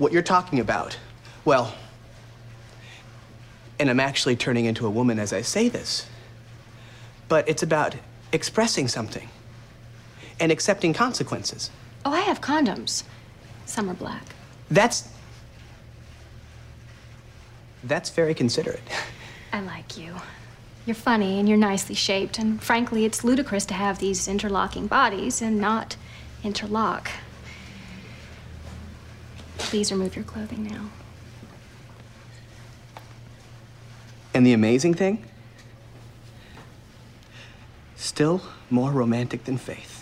what you're talking about, well, and I'm actually turning into a woman as I say this, but it's about expressing something and accepting consequences. Oh, I have condoms. Some are black. That's. That's very considerate. I like you. You're funny and you're nicely shaped, and frankly, it's ludicrous to have these interlocking bodies and not interlock. Please remove your clothing now. And the amazing thing? Still more romantic than faith.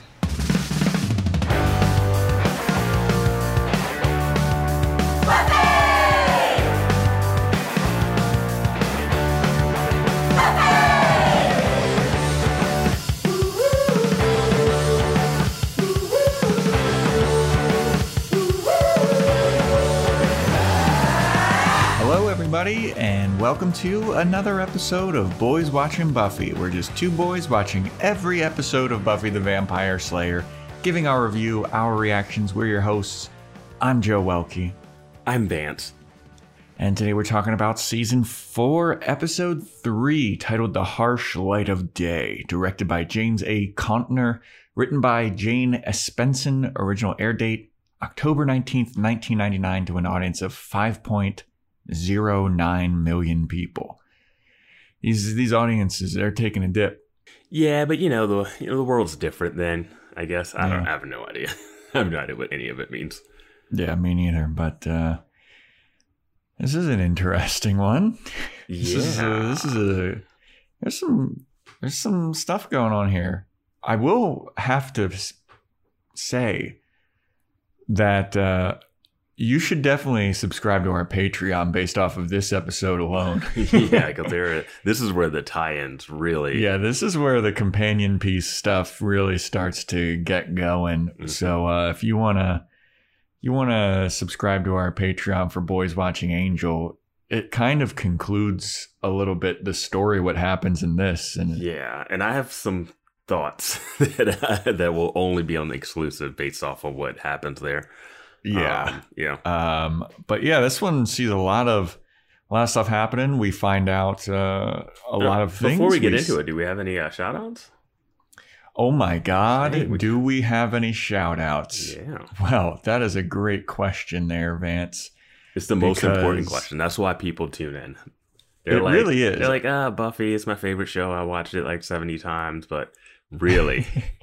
Welcome to another episode of Boys Watching Buffy. We're just two boys watching every episode of Buffy the Vampire Slayer, giving our review, our reactions. We're your hosts. I'm Joe Welke, I'm Vance. and today we're talking about season four, episode three, titled The Harsh Light of Day, directed by James A. Contner, written by Jane Espenson, original air date October 19th, 1999, to an audience of 5.09 million people. These these audiences, they're taking a dip. Yeah, but you know the you know the world's different then. I guess I don't. I have no idea. I have no idea what any of it means. Yeah, me neither. But uh, this is an interesting one. This is a, Yeah. this is a there's some there's some stuff going on here. I will have to say that uh, you should definitely subscribe to our Patreon based off of this episode alone. yeah, because there. This is where the tie-ins really. yeah, this is where the companion piece stuff really starts to get going. Mhm. So uh, if you wanna you wanna subscribe to our Patreon for Boys Watching Angel, it kind of concludes a little bit the story what happens in this and Yeah, and I have some thoughts that that will only be on the exclusive based off of what happens there. Yeah. Um, yeah. Um, but yeah, this one sees a lot of a lot of stuff happening. We find out uh, a lot of things. Before we get s- into it, do we have any uh, shout-outs? Oh my God. Hey, we- do we have any shout outs? Yeah, Well, that is a great question there, Vance. it's the most important question. That's why people tune in. It like, really is. They're like, ah, Buffy is my favorite show. I watched it like seventy times, but really,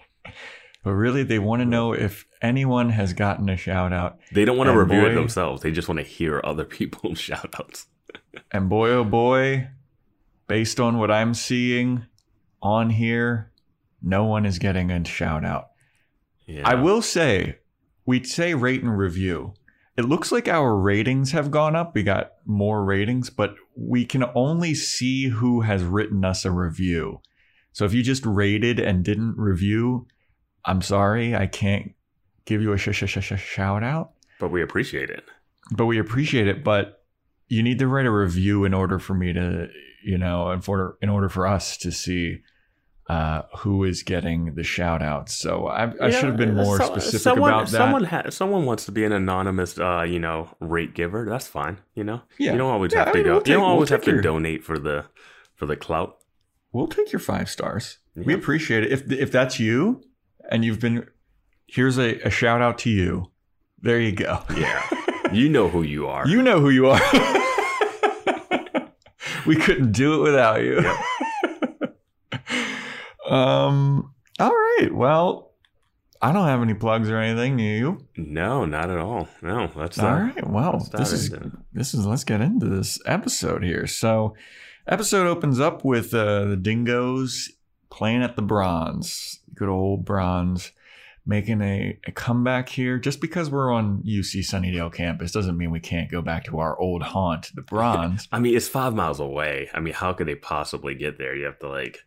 But really, they want to know if anyone has gotten a shout out. They don't want to review it themselves. They just want to hear other people's shout outs. And boy, oh boy, based on what I'm seeing on here, no one is getting a shout out. Yeah. I will say, we'd say rate and review. It looks like our ratings have gone up. We got more ratings, but we can only see who has written us a review. So if you just rated and didn't review, I'm sorry, I can't give you a sh- sh- sh- sh- shout out, But we appreciate it. but we appreciate it. But you need to write a review in order for me to, you know, in order in order for us to see uh, who is getting the shout outs. So I, I should have been more So- specific someone, about that. Someone, ha- someone wants to be an anonymous, uh, you know, rate giver. That's fine. You know, Yeah. you don't always Yeah, have I to go. we'll you don't we'll always have take to donate for the for the clout. We'll take your five stars. We appreciate it. If if that's you and you've been here's a, a shout out to you. There you go. Yeah, you know who you are. You know who you are. we couldn't do it without you. um all right. Well, I don't have any plugs or anything. Do you? no, not at all. No, that's All right. Well, this is it. this is let's get into this episode here. So, episode opens up with uh, the Dingoes playing at the Bronze, good old Bronze, making a, a comeback here. Just because we're on UC Sunnydale campus doesn't mean we can't go back to our old haunt, the Bronze. I mean, it's five miles away. I mean, how could they possibly get there? You have to like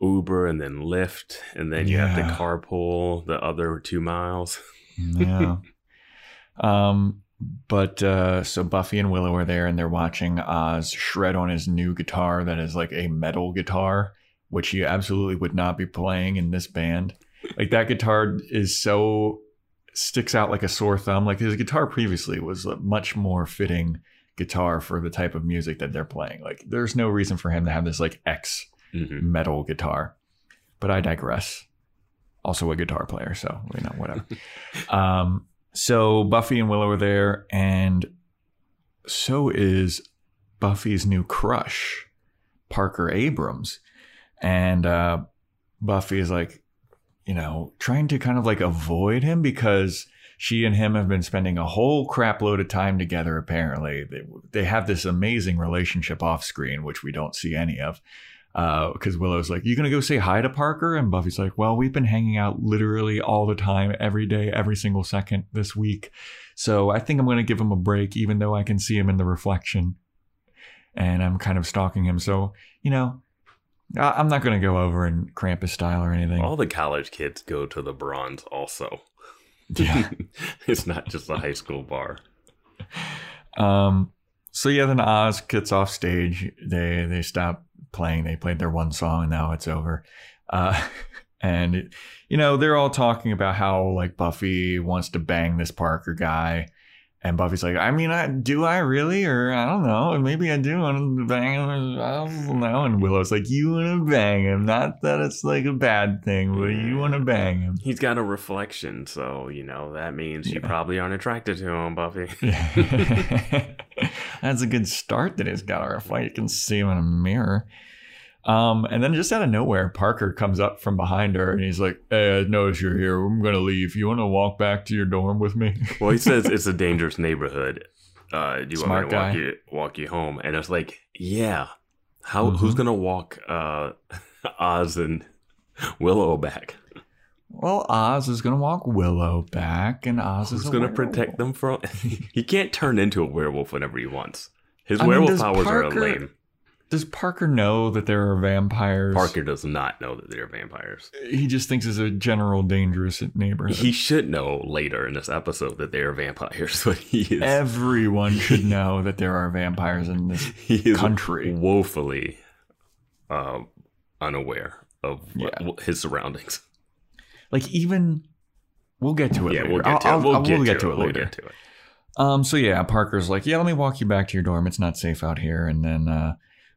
Uber and then Lyft, and then you have to carpool the other two miles. yeah. Um, but uh, so Buffy and Willow are there and they're watching Oz shred on his new guitar that is like a metal guitar, which he absolutely would not be playing in this band. Like that guitar is so sticks out like a sore thumb. Like his guitar previously was a much more fitting guitar for the type of music that they're playing. Like there's no reason for him to have this like X Mhm. metal guitar. But I digress. Also a guitar player, so you know whatever. um, so Buffy and Willow are there, and so is Buffy's new crush, Parker Abrams, and uh, Buffy is like, you know, trying to kind of like avoid him because she and him have been spending a whole crap load of time together. Apparently, they they have this amazing relationship off screen, which we don't see any of. Because Willow's like, "You gonna go say hi to Parker?" And Buffy's like, "Well, we've been hanging out literally all the time, every day, every single second this week. So I think I'm gonna give him a break, even though I can see him in the reflection, and I'm kind of stalking him. So you know, I'm not gonna go over in Krampus style or anything. All the college kids go to the bronze also. yeah. it's not just a high school bar. Um, so yeah, then Oz gets off stage. They they stop playing. They played their one song, and now it's over. Uh, and you know they're all talking about how like Buffy wants to bang this Parker guy, and Buffy's like, I mean, I do I really, or I don't know, maybe I do want to bang him. I don't know. And Willow's like, you want to bang him? Not that it's like a bad thing, but you mm. want to bang him. He's got a reflection, so you know that means you probably aren't attracted to him, Buffy. That's a good start that he's got a reflection. You can see him in a mirror. Um, and then just out of nowhere, Parker comes up from behind her and he's like, Hey, I notice you're here. I'm gonna leave. You wanna walk back to your dorm with me? Well, he says it's a dangerous neighborhood. Uh, do you Smart want me to walk guy. you walk you home? And it's like, yeah. How who's Mhm. gonna walk uh, Oz and Willow back? well, Oz is gonna walk Willow back, and Oz Who's is gonna werewolf. protect them from? he can't turn into a werewolf whenever he wants. His I werewolf does powers Parker- are lame. Does Parker know that there are vampires? Parker does not know that there are vampires. He just thinks it's a general dangerous neighborhood. He should know later in this episode that there are vampires, but he is Everyone should know that there are vampires in this he is country. woefully uh, unaware of Yeah. what- his surroundings. Like even we'll get to it. Yeah, later. we'll get to I'll- it. We'll, I'll- get, we'll to it. Later. get to it. Um. So yeah, Parker's like, yeah, let me walk you back to your dorm. It's not safe out here. And then uh,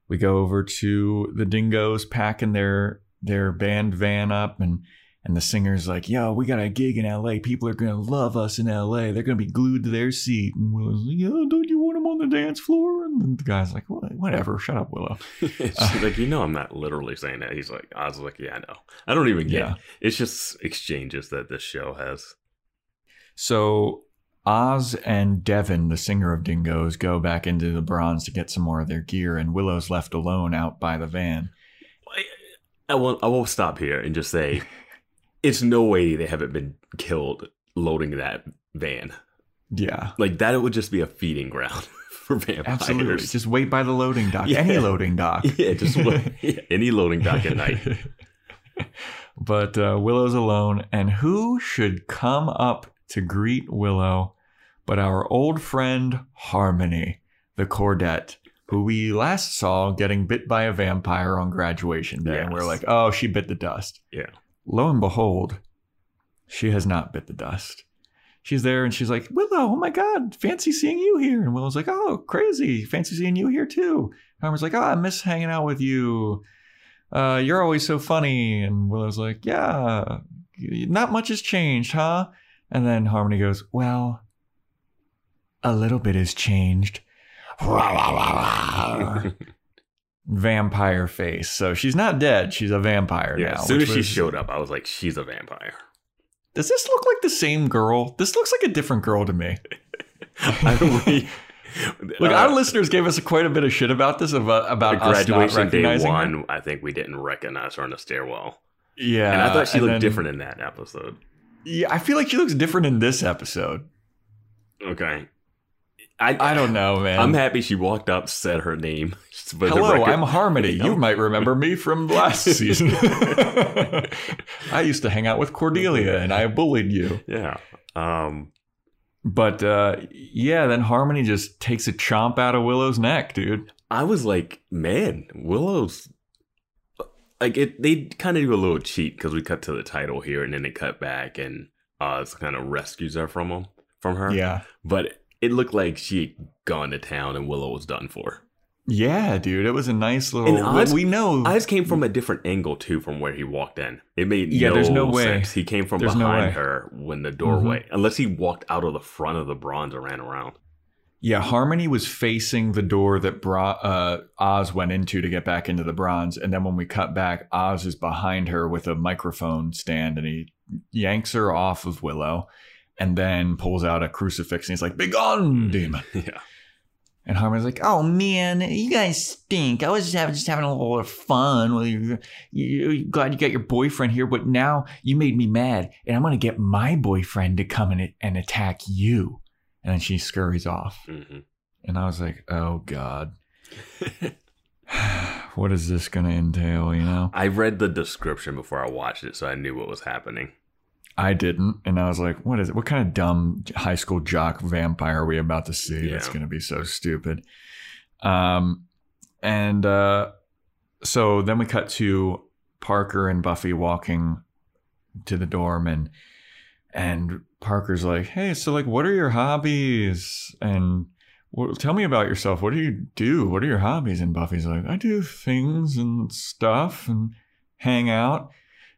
we go over to the Dingoes packing their their band van up, and and the singer's like, yo, we got a gig in L.A. People are gonna love us in L.A. They're gonna be glued to their seat. And Willow's like, yo, don't you want them on the dance floor? And the guy's like, "What- whatever, shut up, Willow. She's like, you know, I'm not literally saying that. He's like, I was like, yeah, I know. I don't even get. Yeah. It's just exchanges that this show has. So Oz and Devin, the singer of Dingoes, go back into the bronze to get some more of their gear, and Willow's left alone out by the van. I will. I will stop here and just say, it's no way they haven't been killed loading that van. Yeah, Like that, it would just be a feeding ground for vampires. absolutely. Just wait by the loading dock. Yeah. Any loading dock. yeah, just wait- yeah, any loading dock at night. but uh, Willow's alone, and who should come up to greet Willow but our old friend Harmony, the Cordette, who we last saw getting bit by a vampire on graduation day. And we're like, oh, she bit the dust. Yeah. Lo and behold, she has not bit the dust. She's there and she's like, Willow, oh my God, fancy seeing you here. And Willow's like, oh, crazy, fancy seeing you here too. Harmony's like, oh, I miss hanging out with you. Uh, you're always so funny. And Willow's like, yeah, not much has changed, huh? And then Harmony goes, well, a little bit has changed. vampire face. So she's not dead. She's a vampire Yeah, now. as soon as she was- showed up, I was like, she's a vampire. Does this look like the same girl? This looks like a different girl to me. Look, uh, our listeners gave us quite a bit of shit about this about about the us not graduation day recognizing her. one, I think we didn't recognize her in the stairwell, Yeah, and I thought she looked then- different in that episode. Yeah, I feel like she looks different in this episode. Okay, I I don't know, man. I'm happy she walked up, said her name. Hello, I'm Harmony. You might remember me from last season. I used to hang out with Cordelia and I bullied you. Yeah. Um. But uh, yeah, then Harmony just takes a chomp out of Willow's neck, dude. I was like, man, Willow's like it. They kind of do a little cheat because we cut to the title here and then they cut back, and Oz kind of rescues her from him from her. Yeah. But it looked like she had gone to town and Willow was done for. Yeah, dude. It was a nice little. And Oz- we know. Eyes came from a different angle too from where he walked in. It made Yeah, no, there's no way. sense. He came from There's no. Mm-hmm. behind her when the doorway, unless he walked out of the front of the bronze and ran around. Yeah, Harmony was facing the door that Bra- uh, Oz went into to get back into the bronze, and then when we cut back, Oz is behind her with a microphone stand, and he yanks her off of Willow, and then pulls out a crucifix, and he's like, "Begone, demon!" Yeah. And Harmony's like, "Oh man, you guys stink. I was just having, just having a little fun. Well, you, you, glad you got your boyfriend here, but now you made me mad, and I'm gonna get my boyfriend to come and, and attack you." And then she scurries off. hmm And I was like, oh God. what is this going to entail, you know? I read the description before I watched it, so I knew what was happening. I didn't. And I was like, what is it? What kind of dumb high school jock vampire are we about to see? That's going to be so stupid. Um, and uh, so then we cut to Parker and Buffy walking to the dorm and and Parker's like, "Hey, so like what are your hobbies?" And well, tell me about yourself. What do you do? What are your hobbies? And Buffy's like, I do things and stuff and hang out.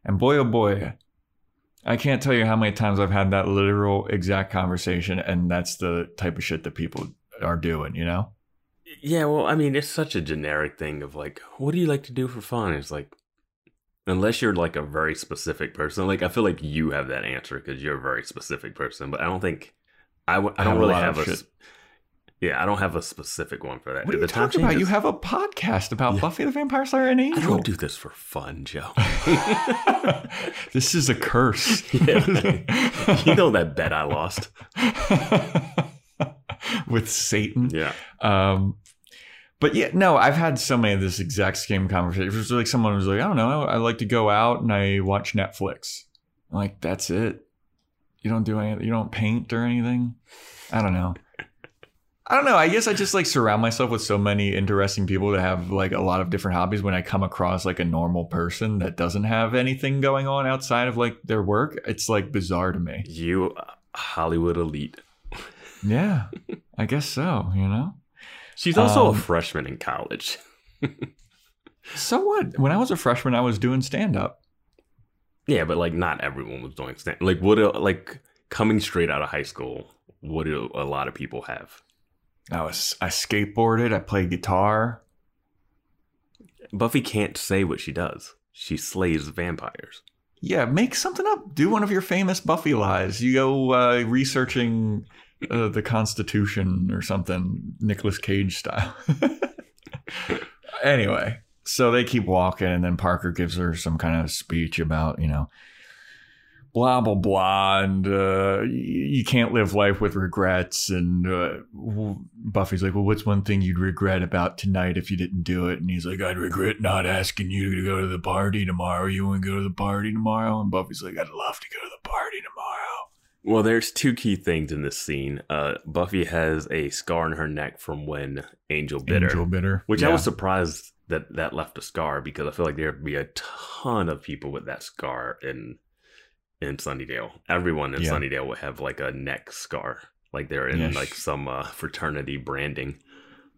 And boy, oh boy, I can't tell you how many times I've had that literal exact conversation. And that's the type of shit that people are doing, you know? Yeah, well, I mean, it's such a generic thing of like, what do you like to do for fun? It's like, unless you're like a very specific person, like I feel like you have that answer because you're a very specific person, but I don't think I, w- I I don't really have a. shit. Yeah, I don't have a specific one for that. What are you talking about? You have a podcast about Yeah. Buffy the Vampire Slayer and I Angel. don't do this for fun, Joe. this is a curse. Yeah. you know that bet I lost. With Satan. Yeah. Um, but yeah, no, I've had so many of this exact same conversation. It was like someone was like, I don't know, I like to go out and I watch Netflix. I'm like, that's it. You don't do anything. You don't paint or anything. I don't know. I don't know. I guess I just like surround myself with so many interesting people that have like a lot of different hobbies. When I come across like a normal person that doesn't have anything going on outside of like their work, it's like bizarre to me. You uh, Hollywood elite. Yeah, I guess so. You know. She's also Um, a freshman in college. So what? When I was a freshman, I was doing stand up. Yeah, but like not everyone was doing stand. Like what? Like coming straight out of high school, what do a lot of people have? I was I skateboarded. I played guitar. Buffy can't say what she does. She slays vampires. Yeah, make something up. Do one of your famous Buffy lies. You go uh, researching uh, the Constitution or something, Nicolas Cage style. anyway, so they keep walking, and then Parker gives her some kind of speech about, you know, blah blah blah, and uh, you can't live life with regrets. And uh, Buffy's like, "Well, what's one thing you'd regret about tonight if you didn't do it?" And he's like, "I'd regret not asking you to go to the party tomorrow. You want to go to the party tomorrow?" And Buffy's like, "I'd love to go to the party tomorrow." Well, there's two key things in this scene. Uh, Buffy has a scar on her neck from when Angel bit her, Angel bitter, which I was surprised that that left a scar because I feel like there'd be a ton of people with that scar in in Sunnydale. Everyone in Yeah. Sunnydale would have like a neck scar, like they're in Yes. like some uh, fraternity branding.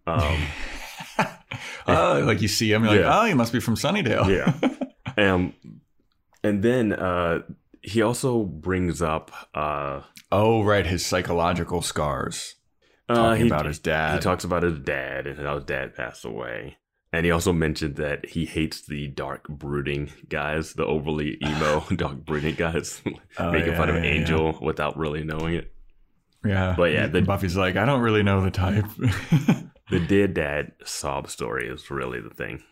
Um, oh, like you see him, you're Yeah. like, oh, you must be from Sunnydale. Yeah. um, and then uh, he also brings up uh, oh, right, his psychological scars. uh, Talking he- about his dad. He talks about his dad and how his dad passed away. And he also mentioned that he hates the dark brooding guys, the overly emo dark brooding guys, Oh, making yeah, fun of yeah, yeah. Angel without really knowing it. Yeah, But yeah, the- Buffy's like, I don't really know the type. The dead dad sob story is really the thing.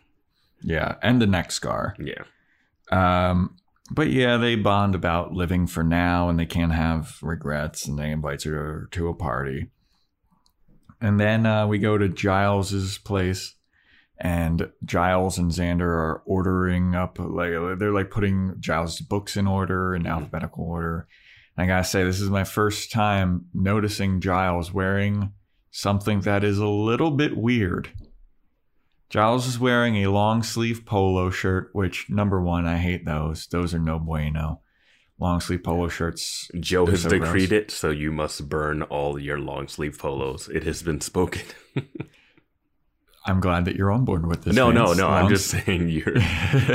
yeah, and the neck scar. Yeah. Um, but yeah, they bond about living for now, and they can't have regrets, and they invite her to a party. And then uh, we go to Giles's place, and Giles and Xander are ordering up like they're like putting Giles' books in order in alphabetical order. And I gotta say, this is my first time noticing Giles wearing something that is a little bit weird. Giles is wearing a long sleeve polo shirt, which number one, I hate those. Those are no bueno. long sleeve polo shirts. Joe has so decreed gross. it, so you must burn all your long sleeve polos. It has been spoken. I'm glad that you're on board with this. no, no, no. I'm just saying you're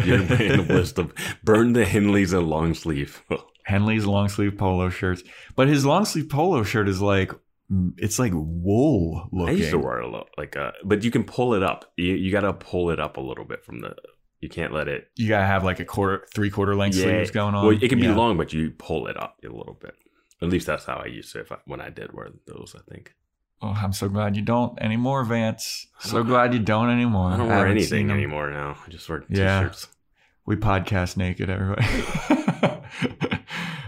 you're making a list of burn the Henleys and long sleeve. Henley's long sleeve polo shirts, but his long sleeve polo shirt is like it's like wool looking. I used to wear a lot, like uh, but you can pull it up. You, you got to pull it up a little bit from the. You can't let it. you gotta have like a quarter, three quarter length sleeves going on. Well, it can be Yeah. long, but you pull it up a little bit. At least that's how I used to if I, when I did wear those. I think Oh, I'm so glad you don't anymore, Vance. So glad you don't anymore. I don't wear haven't anything anymore now. I just wear Yeah. t-shirts. We podcast naked, everybody.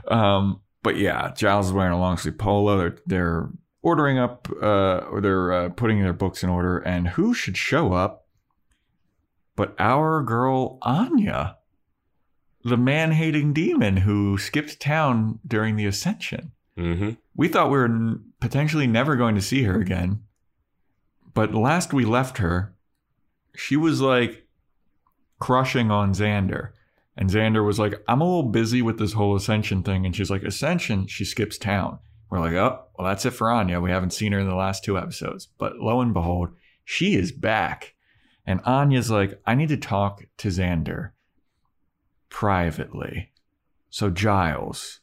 um, but yeah, Giles is wearing a long sleeve polo. They're they're ordering up, uh, or they're uh, putting their books in order. And who should show up? But our girl Anya, the man hating demon who skipped town during the ascension. hmm We thought we were n- potentially never going to see her again. But last we left her, she was like crushing on Xander. And Xander was like, I'm a little busy with this whole Ascension thing. And she's like, Ascension? She skips town. We're like, oh, well, that's it for Anya. We haven't seen her in the last two episodes. But lo and behold, she is back. And Anya's like, I need to talk to Xander privately. So, Giles,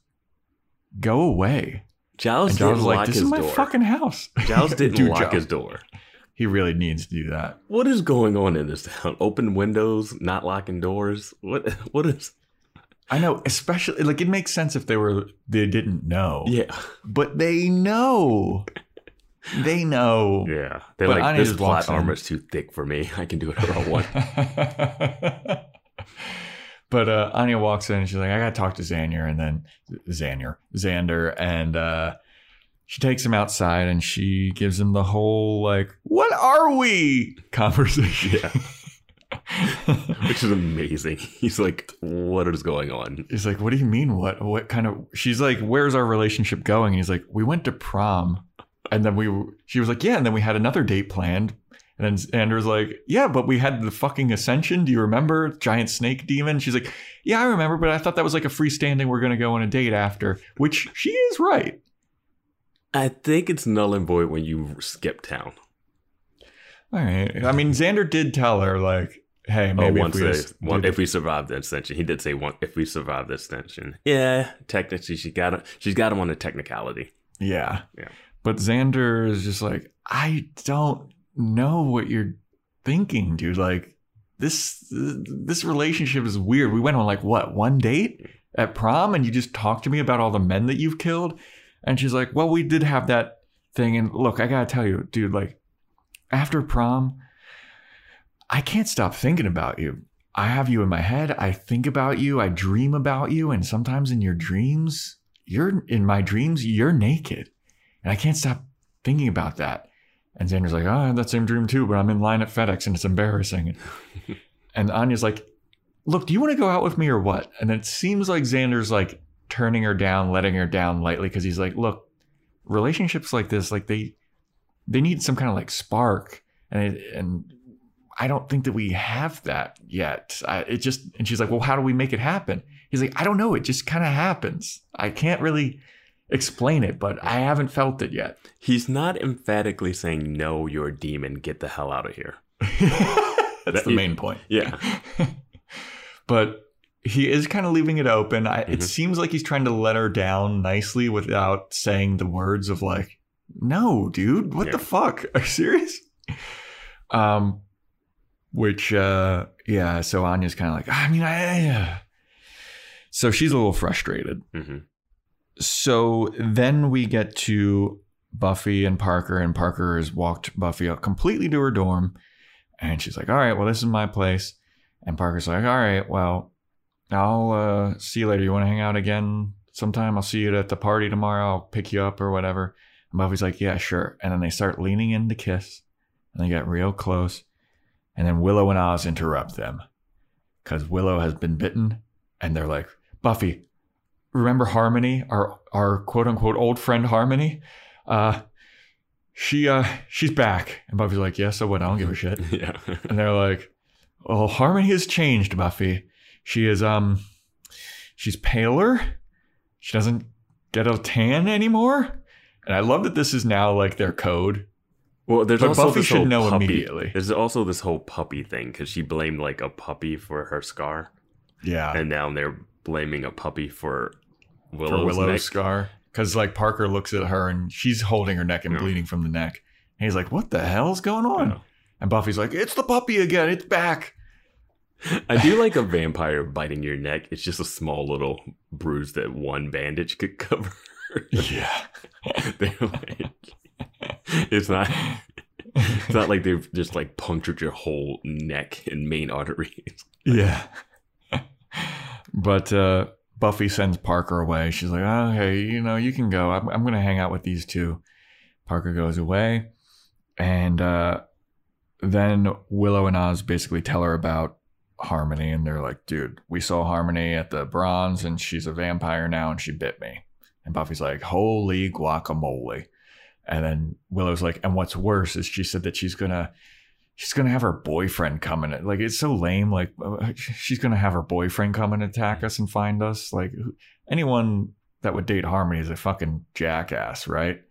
go away. Giles And didn't like, lock this his is my door. fucking house. Giles didn't Dude, lock Giles. his door. He really needs to do that. What is going on in this town? Open windows, not locking doors. What? What is? I know, especially like it makes sense if they were they didn't know. Yeah, But they know. They know. yeah. They're But like Anya this plot armor is too thick for me. I can do whatever I want. but uh, Anya walks in and she's like, I gotta talk to Xander and then Xander, Xander, and uh, she takes him outside and she gives him the whole like, "What are we?" conversation. Which is amazing. He's like, what is going on? He's like, "What do you mean? What? What kind of?" She's like, "Where's our relationship going?" And he's like, "We went to prom, and then we." She was like, "Yeah," and then we had another date planned. And then Andrew's like, "Yeah, but we had the fucking ascension. Do you remember giant snake demon?" She's like, "Yeah, I remember, but I thought that was like a freestanding. We're gonna go on a date after." Which she is right. I think it's null and void when you skip town. All right. I mean, Xander did tell her like, "Hey, Oh, maybe once if we they, just one, if we survive the ascension, he did say one. If we survive the ascension, yeah, technically she got him. She's got him on a technicality. Yeah. Yeah. But Xander is just like, I don't know what you're thinking, dude. Like this this relationship is weird. We went on like what, one date at prom and you just talked to me about all the men that you've killed? And she's like, Well, we did have that thing and look, I got to tell you, dude, like after prom, I can't stop thinking about you. I have you in my head. I think about you. I dream about you. And sometimes in your dreams, you're in my dreams, you're naked. And I can't stop thinking about that. And Xander's like, oh, I had that same dream too, but I'm in line at FedEx and it's embarrassing. and Anya's like, look, do you want to go out with me or what? And it seems like Xander's like turning her down, letting her down lightly because he's like, look, relationships like this, like they they need some kind of like spark. And it, and I don't think that we have that yet. I, it just and she's like, well, how do we make it happen? He's like, I don't know. It just kind of happens. I can't really explain it, but I haven't felt it yet. He's not emphatically saying no. You're a demon. Get the hell out of here. That's the main point. Yeah, But he is kind of leaving it open. I, It Mhm. seems like he's trying to let her down nicely without saying the words of like, "No, dude, what the fuck? Are you serious?" Um, which, uh, yeah. So Anya's kind of like, I mean, I. Uh. So she's a little frustrated. hmm So then we get to Buffy and Parker, and Parker has walked Buffy up completely to her dorm. And she's like, All right, well, this is my place. And Parker's like, All right, well, I'll uh, see you later. You want to hang out again sometime? I'll see you at the party tomorrow. I'll pick you up or whatever. And Buffy's like, Yeah, sure. And then they start leaning in to kiss, and they get real close. And then Willow and Oz interrupt them because Willow has been bitten. And they're like, Buffy, remember Harmony, our our quote unquote old friend Harmony? Uh she uh she's back. And Buffy's like, Yeah, so what? I don't give a shit. yeah. And they're like, Well, Harmony has changed, Buffy. She is um she's paler. she doesn't get a tan anymore. And I love that this is now like their code. Well, there's But also Buffy this should whole know puppy. immediately. There's also this whole puppy thing because she blamed like a puppy for her scar, Yeah. and now they're blaming a puppy for for Willow's, Willow's neck. scar. Because like Parker looks at her and she's holding her neck and Yeah. bleeding from the neck. And he's like, "What the hell's going on?" Yeah. And Buffy's like, "It's the puppy again. It's back." I do like a vampire biting your neck. It's just a small little bruise that one bandage could cover. Yeah. They're like, it's not. It's not like they've just like punctured your whole neck and main arteries. Yeah. but uh, Buffy sends Parker away. She's like, oh, hey, you know, you can go. I'm, I'm going to hang out with these two. Parker goes away. And uh, then Willow and Oz basically tell her about Harmony. And they're like, dude, we saw Harmony at the bronze and she's a vampire now and she bit me. And Buffy's like, holy guacamole. And then Willow's like, and what's worse is she said that she's to she's gonna have her boyfriend come and like it's so lame like uh, she's gonna have her boyfriend come and attack us and find us. Like anyone that would date harmony is a fucking jackass right?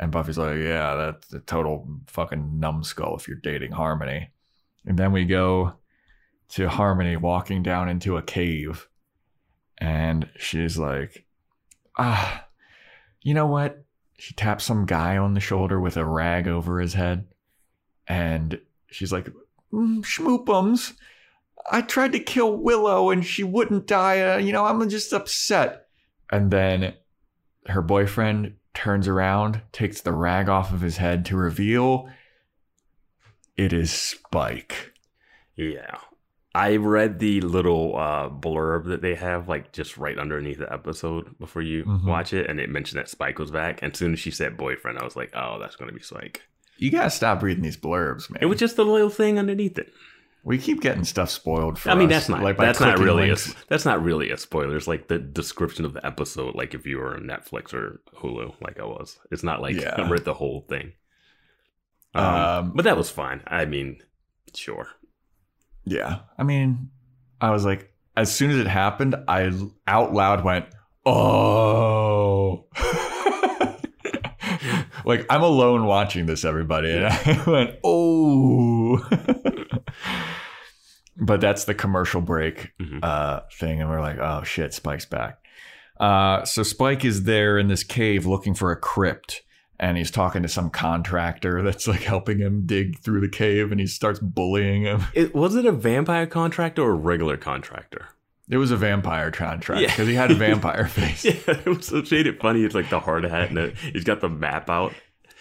And buffy's like yeah that's a total fucking numbskull if you're dating harmony. And then we go to harmony walking down into a cave. And she's like ah you know what she taps some guy on the shoulder with a rag over his head and she's like, mm, Schmoopums, I tried to kill Willow and she wouldn't die. Uh, you know, I'm just upset. And then her boyfriend turns around, takes the rag off of his head to reveal it is Spike. Yeah. I read the little uh, blurb that they have, like just right underneath the episode before you Mhm. watch it, and it mentioned that Spike was back. And as soon as she said boyfriend, I was like, oh, that's going to be Spike. You gotta stop reading these blurbs, man. It was just a little thing underneath it. we keep getting stuff spoiled for I mean, us, that's not like that's not really a, that's not really a spoiler. It's like the description of the episode, like if you were on Netflix or Hulu, like I was. It's not like Yeah. I read the whole thing. Um, Um, but that was fine. I mean, sure. Yeah. I mean, I was like, as soon as it happened, I out loud went, oh. like, I'm alone watching this, everybody. And I went, oh. but that's the commercial break Mhm. uh, thing. And we're like, oh, shit, Spike's back. Uh, so Spike is there in this cave looking for a crypt. And he's talking to some contractor that's like helping him dig through the cave, and he starts bullying him. It was it a vampire contractor or a regular contractor? It was a vampire contract Yeah. because he had a vampire face. Yeah, it was it made it funny. It's like the hard hat and the, he's got the map out.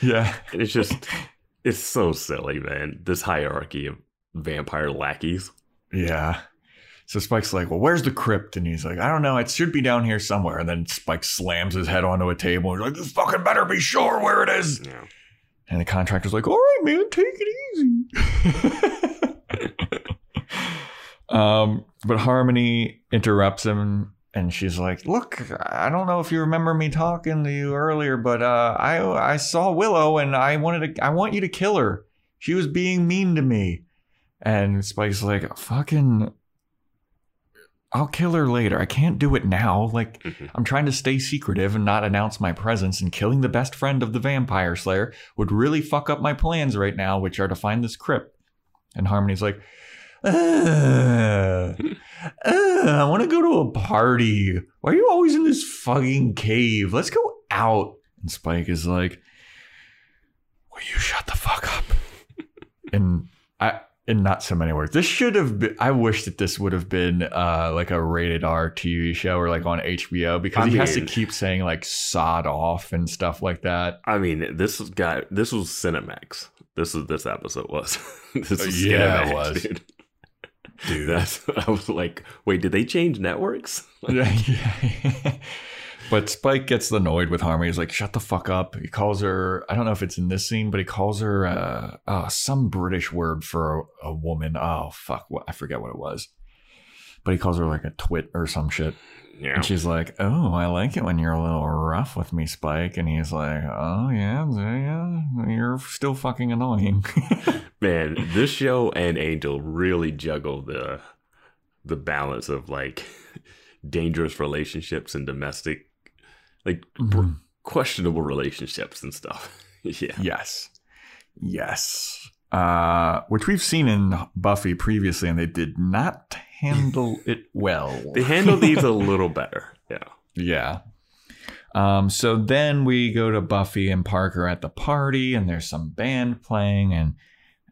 Yeah. And it's just it's so silly, man. This hierarchy of vampire lackeys. Yeah. So Spike's like, well, where's the crypt? And he's like, I don't know. It should be down here somewhere. And then Spike slams his head onto a table. And He's like, this fucking better be sure where it is. Yeah. And the contractor's like, all right, man, take it easy. um, but Harmony interrupts him and she's like, look, I don't know if you remember me talking to you earlier, but uh, I I saw Willow and I wanted to I want you to kill her. She was being mean to me. And Spike's like, fucking I'll kill her later. I can't do it now. Like, Mhm. I'm trying to stay secretive and not announce my presence, and killing the best friend of the vampire slayer would really fuck up my plans right now, which are to find this crypt. And Harmony's like, uh, uh, I want to go to a party. Why are you always in this fucking cave? Let's go out. And Spike is like, Will you shut the fuck up? and I, in not so many words, this should have been. I wish that this would have been uh, like a rated R TV show or like on HBO because I he has to keep saying like sod off and stuff like that. I mean, this guy. this was Cinemax. This is this episode was. this was Yeah, it Cinemax, was. dude. Dude. That's I was like, wait, did they change networks? Yeah. But Spike gets annoyed with Harmony. He's like, shut the fuck up. He calls her, I don't know if it's in this scene, but he calls her uh, uh, some British word for a, a woman. Oh, fuck. What, I forget what it was. But he calls her like a twit or some shit. Yeah. And she's like, oh, I like it when you're a little rough with me, Spike. And he's like, oh, yeah, yeah, you're still fucking annoying. Man, this show and Angel really juggle the the balance of like dangerous relationships and domestic like Mhm. questionable relationships and stuff. yeah. Yes. Yes. Uh, which we've seen in Buffy previously, and they did not handle it well. They handled these a little better. Yeah. Yeah. Um, so then we go to Buffy and Parker at the party, and there's some band playing, and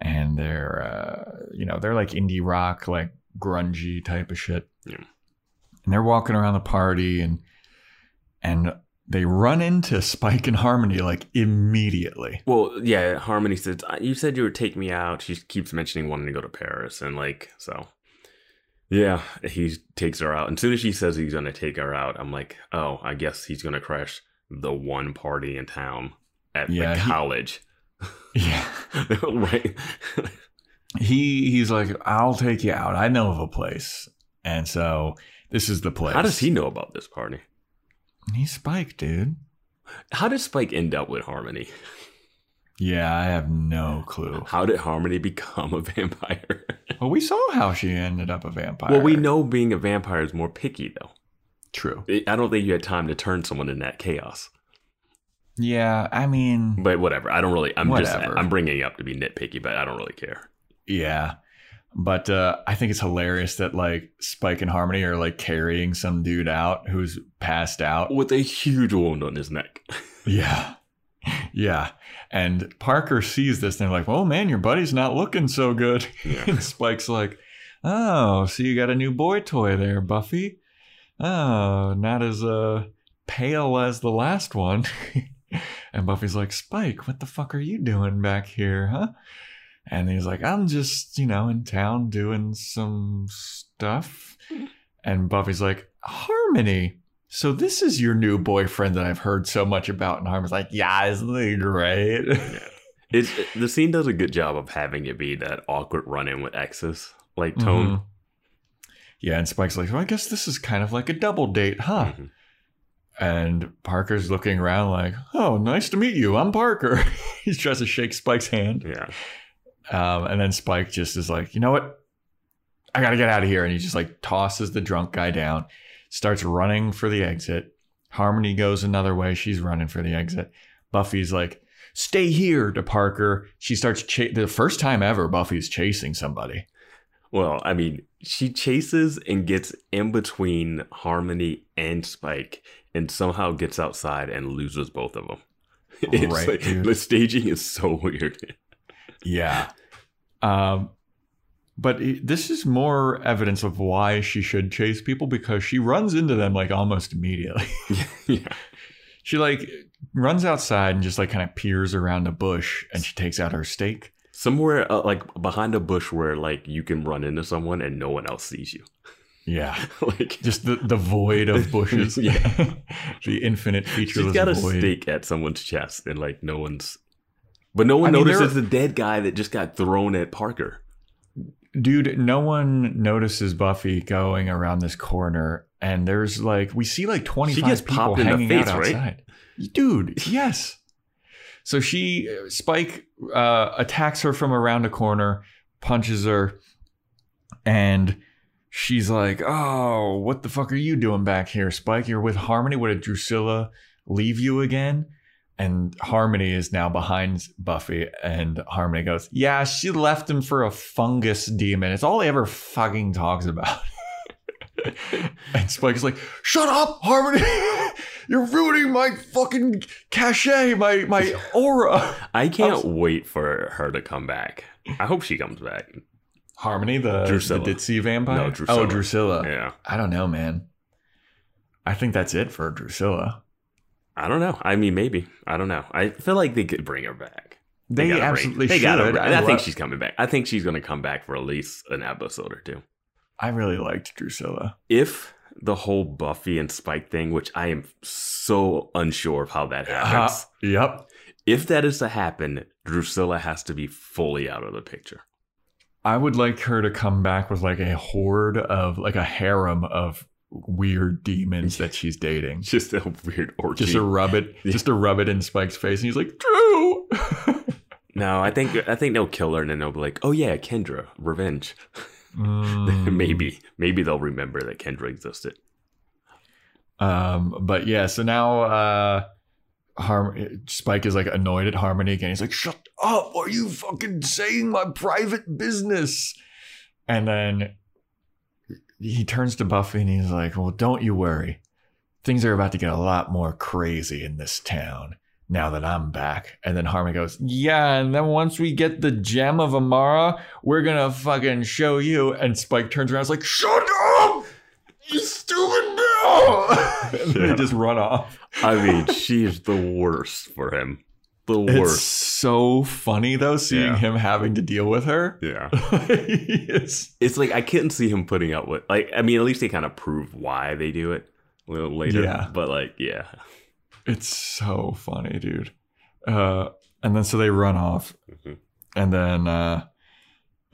and they're uh, you know they're like indie rock, like grungy type of shit. Yeah. And they're walking around the party, and and they run into Spike and Harmony like immediately. Well, yeah, Harmony says, "Uh, You said you would take me out. She keeps mentioning wanting to go to Paris. And, like, so. Yeah, he takes her out. And as soon as she says he's going to take her out, I'm like, oh, I guess he's going to crash the one party in town at Yeah, the he- college. Yeah. right? he he's like, I'll take you out. I know of a place, and so this is the place. How does he know about this party? He's Spike, dude. How did Spike end up with Harmony? Yeah, I have no clue. How did Harmony become a vampire? Well, we saw how she ended up a vampire. well, we know being a vampire is more picky, though. True. I don't think you had time to turn someone in that chaos. Yeah, I mean, But whatever. I don't really. I'm Whatever. just. I'm bringing it up to be nitpicky, but I don't really care. yeah. But uh, I think it's hilarious that like Spike and Harmony are like carrying some dude out who's passed out. With a huge wound on his neck. Yeah. Yeah. And Parker sees this and they're like, oh man, your buddy's not looking so good. Yeah. and Spike's like, oh, so you got a new boy toy there, Buffy. Oh, not as uh, pale as the last one. and Buffy's like, Spike, what the fuck are you doing back here, huh? And he's like, I'm just, you know, in town doing some stuff. And Buffy's like, Harmony. So this is your new boyfriend that I've heard so much about. And Harmony's like, yeah, isn't he great? It, it- the scene does a good job of having it be that awkward run in with exes, like tone. Mhm. Yeah, and Spike's like, well, I guess this is kind of like a double date, huh? Mhm. And Parker's looking around like, oh, nice to meet you. I'm Parker. he tries to shake Spike's hand. Yeah. Um, and then Spike just is like, you know what? I got to get out of here. And he just like tosses the drunk guy down, starts running for the exit. Harmony goes another way. She's running for the exit. Buffy's like, stay here to Parker. She starts, cha- the first time ever, Buffy's chasing somebody. Well, I mean, she chases and gets in between Harmony and Spike, and somehow gets outside and loses both of them. It's Right, like- the staging is so weird. Yeah. Um, but it- this is more evidence of why she should chase people because she runs into them like almost immediately. yeah. she like runs outside and just like kind of peers around a bush and she takes out her stake. Somewhere uh, like behind a bush where like you can run into someone and no one else sees you. Yeah. like Just the, the void of bushes. Yeah. the infinite featureless she's got a void. stake at someone's chest and like no one's but no one I mean, notices there- the dead guy that just got thrown at Parker. Dude, no one notices Buffy going around this corner, and there's like we see like twenty She five gets people popped in hanging face, out right? outside. Dude, yes. So she Spike uh, attacks her from around a corner, punches her, and she's like, "Oh, what the fuck are you doing back here, Spike? You're with Harmony. What did Drusilla leave you again?" And Harmony is now behind Buffy, and Harmony goes, "Yeah, she left him for a fungus demon. It's all he ever fucking talks about." and Spike's like, "Shut up, Harmony! You're ruining my fucking cachet, my my aura." I can't was- wait for her to come back. I hope she comes back. Harmony, the, Drusilla. the ditzy vampire. No, Drusilla. Oh, Drusilla. Yeah. I don't know, man. I think that's it for Drusilla. I don't know. I mean, maybe. I don't know. I feel like they could bring her back. They, bring- absolutely they should. bring- I, I, think she's coming back. I think she's going to come back for at least an episode or two. I really liked Drusilla. If the whole Buffy and Spike thing, which I am so unsure of how that happens, Uh, yep. if that is to happen, Drusilla has to be fully out of the picture. I would like her to come back with like a horde of like a harem of weird demons that she's dating. Just a weird orgy. Just to rub it, just to rub it in Spike's face, and he's like, "Drew." no, I think I think they'll kill her and then they'll be like, "Oh yeah, Kendra, revenge." Mm. maybe, maybe they'll remember that Kendra existed. Um, but yeah, so now uh, Harm- Spike is like annoyed at Harmony again. He's like, "Shut up! Are you fucking saying my private business?" And then he turns to Buffy and he's like, "Well, don't you worry. Things are about to get a lot more crazy in this town." Now that I'm back. And then Harmony goes, Yeah, and then once we get the gem of Amarra, we're gonna fucking show you. And Spike turns around and is like, Shut up! You stupid girl! and Yeah. they just run off. I mean, she's the worst for him. The It's worst. so funny though, seeing Yeah. him having to deal with her. Yeah. It's- It's like I couldn't see him putting up with like I mean at least they kind of prove why they do it a little later. Yeah. But like yeah. It's so funny, dude. Uh, and then so they run off, Mhm. and then uh,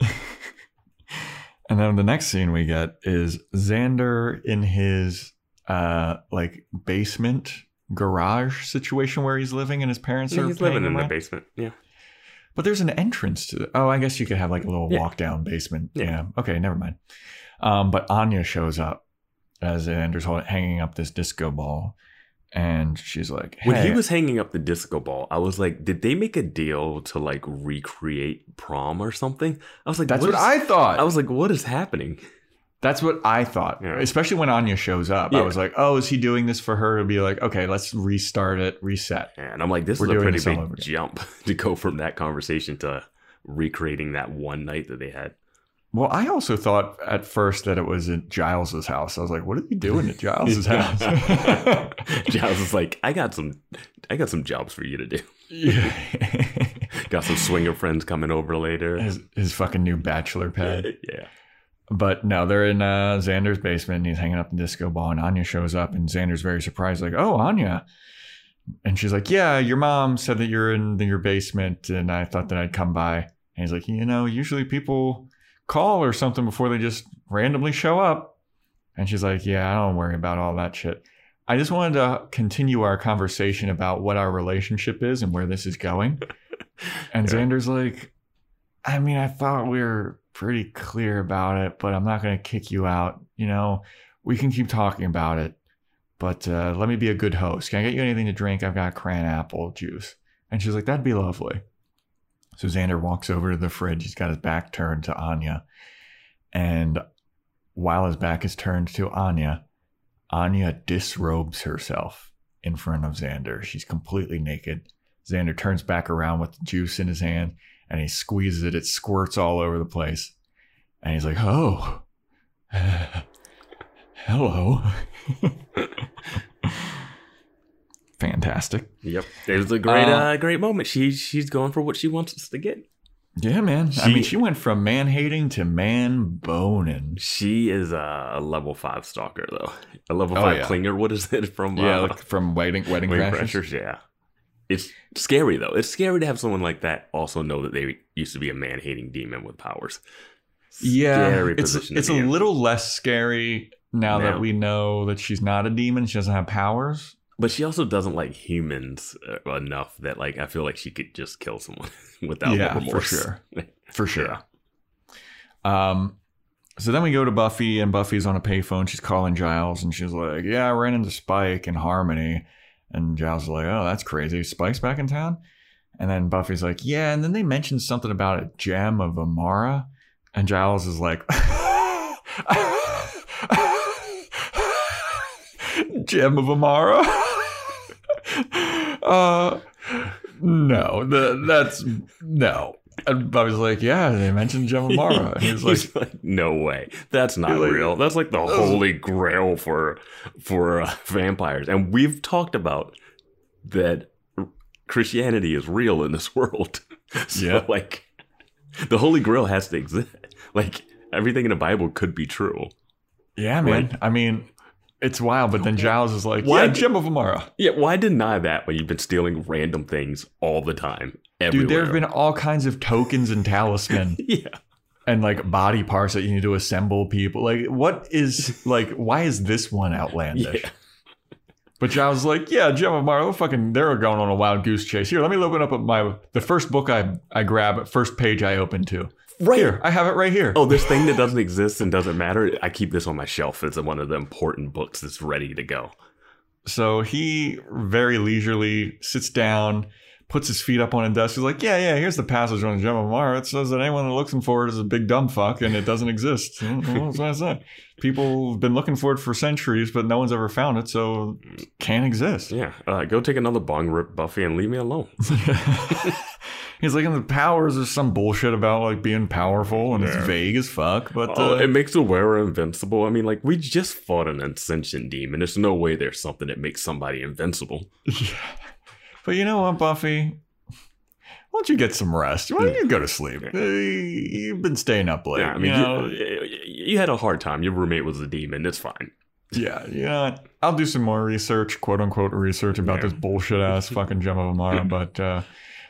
and then the next scene we get is Xander in his uh like basement garage situation where he's living and his parents Yeah, are he's living in the basement. Yeah. But there's an entrance to the. Oh, I guess you could have like a little Yeah. walk down basement. Yeah. Yeah. Okay, never mind. Um, but Anya shows up as Xander's hol- hanging up this disco ball, and she's like, When he was hanging up the disco ball, I was like, did they make a deal to like recreate prom or something? I was like, That's what, is- I thought. I was like, what is happening? That's what I thought. Yeah. Especially when Anya shows up, I was like, "Oh, is he doing this for her to be like, okay, let's restart it, reset." And I'm like, this We're is a doing pretty big jump to go from that conversation to recreating that one night that they had. Well, I also thought at first that it was at Giles's house. I was like, "What are they doing at Giles's house?" Giles is like, I got some, I got some jobs for you to do. yeah. Got some swinger friends coming over later. his, his fucking new bachelor pad. yeah. But no, they're in uh, Xander's basement and he's hanging up the disco ball. And Anya shows up and Xander's very surprised, like, oh, Anya. And she's like, yeah, your mom said that you're in your basement and I thought that I'd come by. And he's like, you know, usually people call or something before they just randomly show up. And she's like, yeah, I don't worry about all that shit. I just wanted to continue our conversation about what our relationship is and where this is going. And Yeah. Xander's like, I mean, I thought we were pretty clear about it, but I'm not going to kick you out. You know, we can keep talking about it, but uh, let me be a good host. Can I get you anything to drink? I've got cran apple juice. And she's like, that'd be lovely. So Xander walks over to the fridge. He's got his back turned to Anya. And while his back is turned to Anya, Anya disrobes herself in front of Xander. She's completely naked. Xander turns back around with the juice in his hand and he squeezes it. It squirts all over the place. And he's like, oh, hello. Fantastic. Yep. It was a great, Uh, uh, great moment. She she's going for what she wants us to get. Yeah, man. I mean, she went from man hating to man boning. She is a level five stalker though. A level Oh, five yeah. clinger. What is it from? Yeah, uh, like from wedding wedding crashes. Crashers, Yeah. It's scary though. It's scary to have someone like that also know that they used to be a man hating demon with powers. Yeah, it's it's a in. little less scary now Now. that we know that she's not a demon. She doesn't have powers. But she also doesn't like humans uh, enough that like I feel like she could just kill someone without Yeah, for sure. For sure. Yeah. Um, so then we go to Buffy, and Buffy's on a payphone. She's calling Giles, and she's like, "Yeah, I ran into Spike and Harmony." And Giles is like, "Oh, that's crazy. Spike's back in town." And then Buffy's like, "Yeah." And then they mentioned something about a gem of Amarra, and Giles is like, "Gem of Amarra." uh, no, the, that's no. And Buffy's like, yeah, they mentioned Gem of Mara. And he's like, He's like, no way, that's not like- real. That's like the holy grail for for uh, vampires. And we've talked about that Christianity is real in this world. so Yeah. like, the holy grail has to exist. Like everything in the Bible could be true. yeah, man. Right. I mean, it's wild. But then Giles is like, Why yeah, Gem of Amarra. Yeah, why deny that when you've been stealing random things all the time? Everywhere. Dude, there have been all kinds of tokens and talisman yeah. and like body parts that you need to assemble people. Like, what is like, why is this one outlandish? Yeah. But Giles is like, yeah, Gem of Mara, fucking, they're going on a wild goose chase. Here, let me open up my the first book I I grab, first page I open to. Right. Here, I have it right here. Oh, this thing that doesn't exist and doesn't matter. I keep this on my shelf as one of the important books that's ready to go. So he very leisurely sits down, puts his feet up on a desk. He's like, "Yeah, yeah. Here's the passage on the Gem of Mara. It says that anyone that looks for it is a big dumb fuck, and it doesn't exist. That's what I said. People have been looking for it for centuries, but no one's ever found it, so it can't exist." Yeah, uh, go take another bong rip, Buffy, and leave me alone. He's like, and the powers is some bullshit about like being powerful, and Yeah. it's vague as fuck. But Oh, uh, it makes the wearer invincible. I mean, like we just fought an ascension demon. There's no way there's something that makes somebody invincible. Yeah. But you know what, Buffy? Why don't you get some rest? Why don't you go to sleep? Uh, You've been staying up late. yeah, I mean, you know? you, you had a hard time. Your roommate was a demon. It's fine. yeah, what? I'll do some more research, quote unquote research about Yeah. this bullshit ass fucking Gem of Amarra. But uh,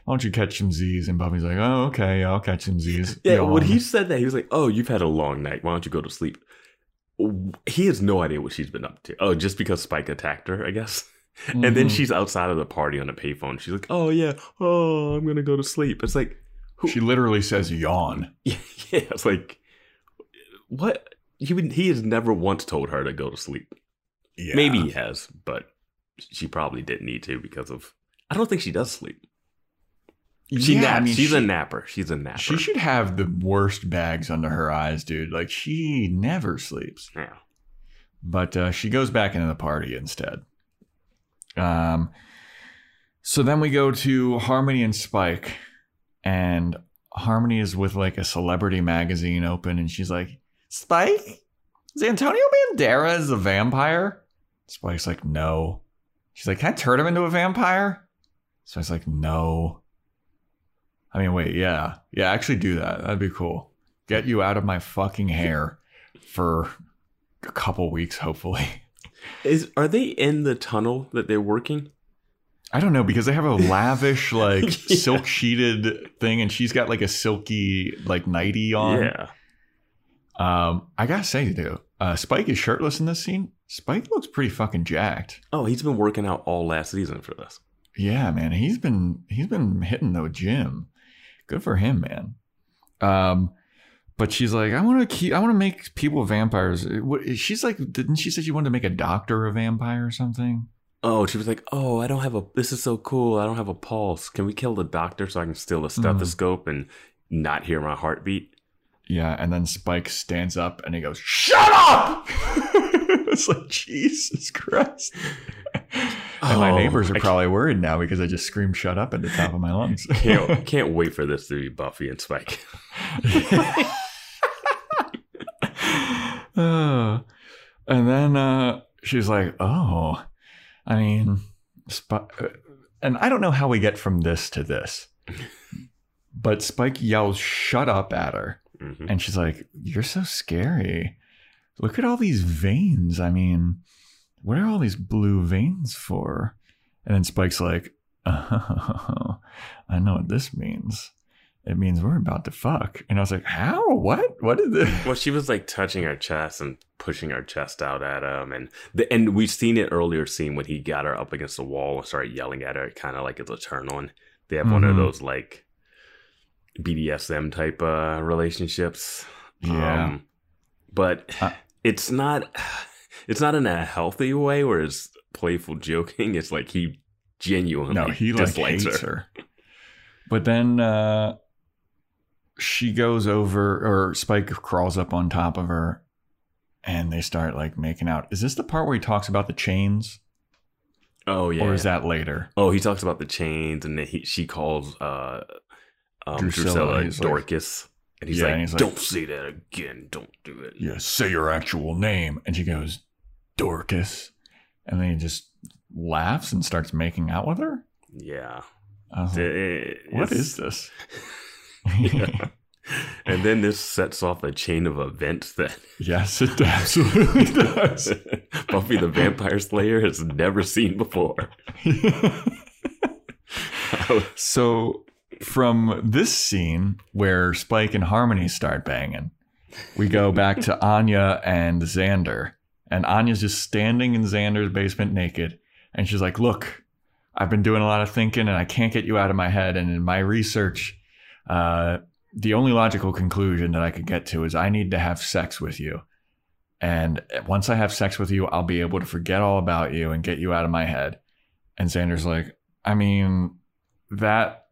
why don't you catch some Z's? And Buffy's like, oh, okay, yeah, I'll catch some Z's. Yeah, Yawn. when he said that, he was like, "Oh, you've had a long night. Why don't you go to sleep?" He has no idea what she's been up to. Oh, just because Spike attacked her, I guess. And then Mhm. she's outside of the party on a payphone. She's like, "Oh yeah, oh I'm gonna go to sleep." It's like, who- She literally says yawn. yeah, it's like, what? He would, he has never once told her to go to sleep. Yeah. Maybe he has, but she probably didn't need to because of. I don't think she does sleep. She yeah, naps. I mean, she's she, a napper. She's a napper. She should have the worst bags under her eyes, dude. Like she never sleeps. Yeah. But uh, she goes back into the party instead. Um, so then we go to Harmony and Spike, and Harmony is with like a celebrity magazine open, and she's like, "Spike, is Antonio Banderas a vampire?" Spike's like, "No." She's like, "Can I turn him into a vampire?" So I was like, "No." I mean, wait, yeah, yeah, actually do that. That'd be cool. Get you out of my fucking hair for a couple weeks, hopefully. Is are they in the tunnel that they're working? I don't know because they have a lavish, like Yeah. silk sheeted thing, and she's got like a silky, like nighty on. Yeah. Um, I gotta say, though, uh, Spike is shirtless in this scene. Spike looks pretty fucking jacked. Oh, he's been working out all last season for this. Yeah, man, he's been he's been hitting the gym. Good for him, man. Um, but she's like, I want to keep, I want to make people vampires. What, she's like, didn't she say she wanted to make a doctor a vampire or something? Oh, she was like, "Oh, I don't have a. This is so cool. I don't have a pulse. Can we kill the doctor so I can steal a hmm. stethoscope and not hear my heartbeat?" Yeah, and then Spike stands up and he goes, "Shut up!" it's like Jesus Christ. and my Oh, neighbors are probably worried now because I just screamed "shut up" at the top of my lungs. Can't can't wait for this to be Buffy and Spike. Uh, and then uh, she's like, "Oh, I mean, Sp- and I don't know how we get from this to this, but Spike yells, "Shut up!" at her, Mhm. and she's like, "You're so scary. Look at all these veins. I mean, what are all these blue veins for?" And then Spike's like, "Oh, I know what this means." It means we're about to fuck. And I was like, how? What? What is this? Well, she was like touching her chest and pushing her chest out at him, and the, and we've seen it earlier scene when he got her up against the wall and started yelling at her, kind of like it's a turn on. They have one of Mhm. those like BDSM type uh, relationships. Yeah. Um, but Uh, it's not it's not in a healthy way where it's playful joking. It's like he genuinely No, he like dislikes hates her. her. But then uh, she goes over, or Spike crawls up on top of her, and they start like making out. Is this the part where he talks about the chains, Oh yeah. or is that later? Oh, he talks about the chains, and then he, she calls uh, um, Drusilla, Drusilla, he's like- Dorcas, and he's Yeah, like, and he's like- "Don't say that again. Don't do it." Yeah, say your actual name. And she goes, Dorcas, and then he just laughs and starts making out with her. Yeah. Like, It- what it's- this? Yeah. and then this sets off a chain of events that yes, it absolutely does. Buffy the Vampire Slayer has never seen before. so from this scene where Spike and Harmony start banging, we go back to Anya and Xander. And Anya's just standing in Xander's basement naked. And she's like, Look, I've been doing a lot of thinking and I can't get you out of my head. And in my research, uh, the only logical conclusion that I could get to is I need to have sex with you. And once I have sex with you, I'll be able to forget all about you and get you out of my head. And Xander's like, I mean, that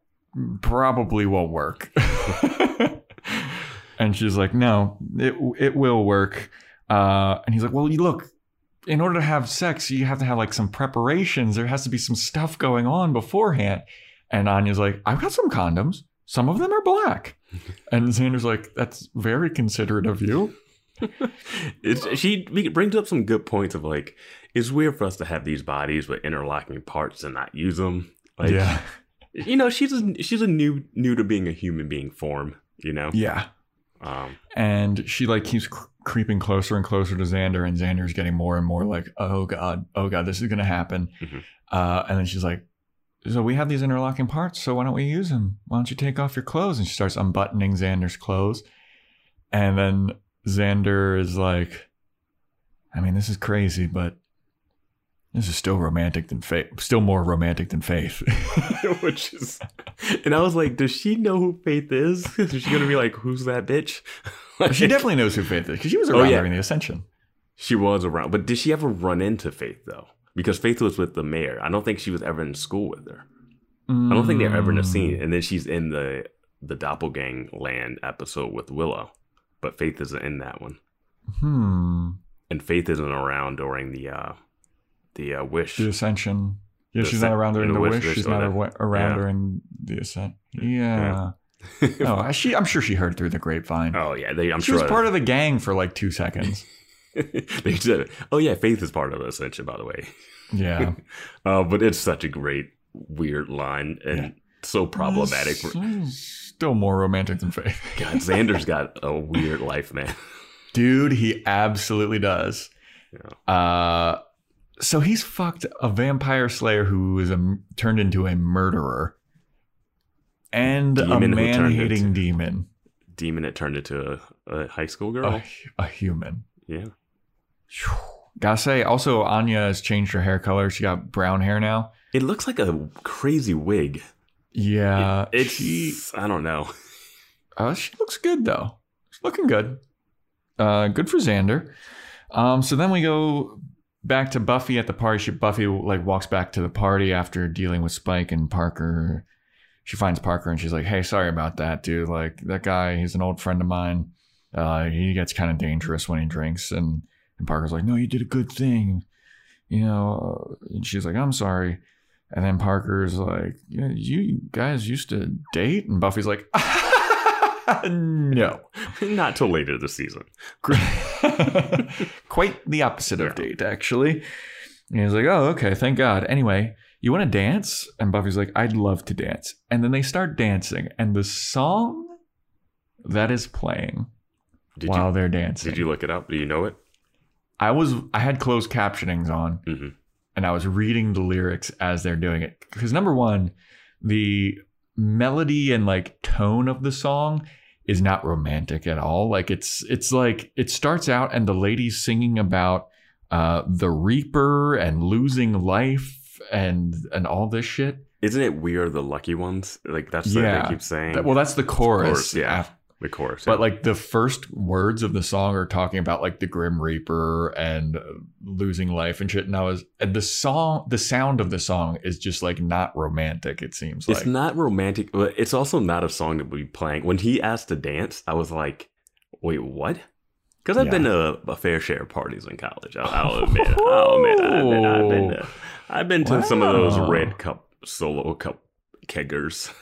probably won't work. and she's like, no, it, it will work. Uh, and he's like, well, you look, in order to have sex, you have to have like some preparations. There has to be some stuff going on beforehand. And Anya's like, I've got some condoms. Some of them are black. And Xander's like, that's very considerate of you. She brings up some good points of like, it's weird for us to have these bodies with interlocking parts and not use them. Like, yeah. you know, she's a, she's a new new to being a human being form. You know, Yeah. um, And she like keeps cr- creeping closer and closer to Xander, and Xander's getting more and more like, oh God, oh God, this is going to happen. Mhm. Uh, and then she's like, so we have these interlocking parts, so why don't we use them? Why don't you take off your clothes? And she starts unbuttoning Xander's clothes. And then Xander is like, I mean, this is crazy, but this is still romantic than faith, still more romantic than faith. which is, and I was like, does she know who Faith is? Is she gonna be like, who's that bitch? Like, she definitely knows who Faith is because she was Oh, around yeah. during the Ascension. She was around, but did she ever run into Faith though? Because Faith was with the mayor. I don't think she was ever in school with her. I don't think they're ever in a Mm. scene. And then she's in the the doppelgang land episode with Willow, but Faith isn't in that one. Hmm. And Faith isn't around during the uh the uh, wish. The Ascension. Yeah, The she's not around during the the wish. Wish, She's not that- around yeah. during the Ascent. Yeah. no, she. I'm sure she heard through the grapevine. oh yeah, they, I'm she sure was part of the gang for like two seconds. they said, "Oh yeah, Faith is part of Ascension, by the way." Yeah. Uh, but it's such a great weird line and so problematic. Still more romantic than Faith. God, Xander's got a weird life, man. Dude, he absolutely does. Yeah. Uh, so he's fucked a vampire slayer who is a, turned into a murderer and a Demon who turned man hating into- demon, Demon that turned into a, a high school girl. a, a human. yeah. Gotta say, also Anya has changed her hair color. She got brown hair now. It looks like a crazy wig. Yeah, It's she I don't know. uh, she looks good though. She's looking good. Uh, good for Xander. Um, so then we go back to Buffy at the party. She Buffy like walks back to the party after dealing with Spike and Parker. She finds Parker and she's like, "Hey, sorry about that, dude. Like that guy, he's an old friend of mine. Uh, he gets kind of dangerous when he drinks." And and Parker's like, "No, you did a good thing." You know, uh, and she's like, "I'm sorry." And then Parker's like, yeah, "You guys used to date?" And Buffy's like, "No." Not till later this season. Quite the opposite of Yeah. date, actually. And he's like, "Oh, okay, thank God." Anyway, you want to dance? And Buffy's like, "I'd love to dance." And then they start dancing, and the song that is playing Did while you they're dancing. did you look it up? Do you know it? I was I had closed captionings on, Mhm. and I was reading the lyrics as they're doing it. Because number one, the melody and like tone of the song is not romantic at all. Like it's it's like it starts out and the lady's singing about uh the Reaper and losing life and and all this shit. Isn't it we are the lucky ones? Like that's what Yeah. they keep saying. Well, that's the chorus. Chorus, yeah. af- the chorus. But like the first words of the song are talking about like the Grim Reaper and uh, losing life and shit. And I was, and the song, the sound of the song is just like not romantic. It seems like it's like not romantic, but it's also not a song that we playing. When he asked to dance, I was like, "Wait, what?" Because I've Yeah. been to a fair share of parties in college. I'll, I'll admit. I'll admit. I've been, I've been to, I've been to some of those red cup solo cup keggers.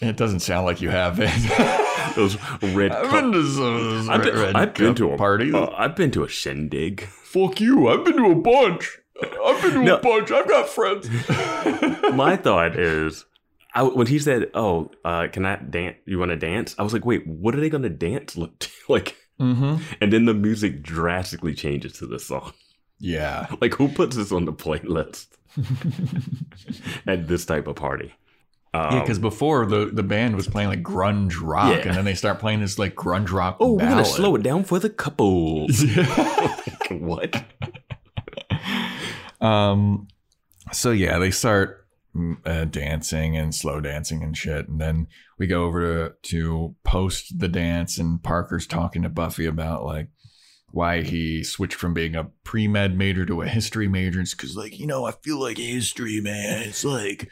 It doesn't sound like you have it. Those red I've cup. been to those I've been, red I've been to a parties. uh, I've been to a shindig. Fuck you! I've been to a bunch. I've been to No. a bunch. I've got friends. My thought is, I, when he said, "Oh, uh, can I dance? You want to dance?" I was like, "Wait, what are they going to dance look to? like?" mm-hmm. And then the music drastically changes to this song. Yeah. Like, who puts this on the playlist at this type of party? Um, Yeah, because before the, the band was playing like grunge rock, Yeah. and then they start playing this like grunge rock. oh, we're gonna slow it down for the couples. Like, what? Um, so yeah, they start mm, uh, dancing and slow dancing and shit, and then we go over to to post the dance, and Parker's talking to Buffy about like, why he switched from being a pre med major to a history major. It's because, like, you know, I feel like history, man. It's like,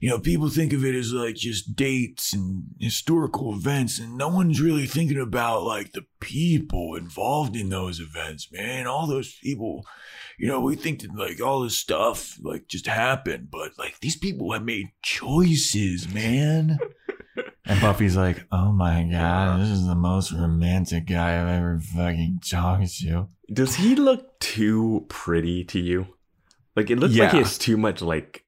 you know, people think of it as like just dates and historical events, and no one's really thinking about like the people involved in those events, man. All those people, you know, we think that like all this stuff like just happened, but like these people have made choices, man. And Buffy's like, oh my god, this is the most romantic guy I've ever fucking talked to. Does he look too pretty to you? Like it looks like he has too much like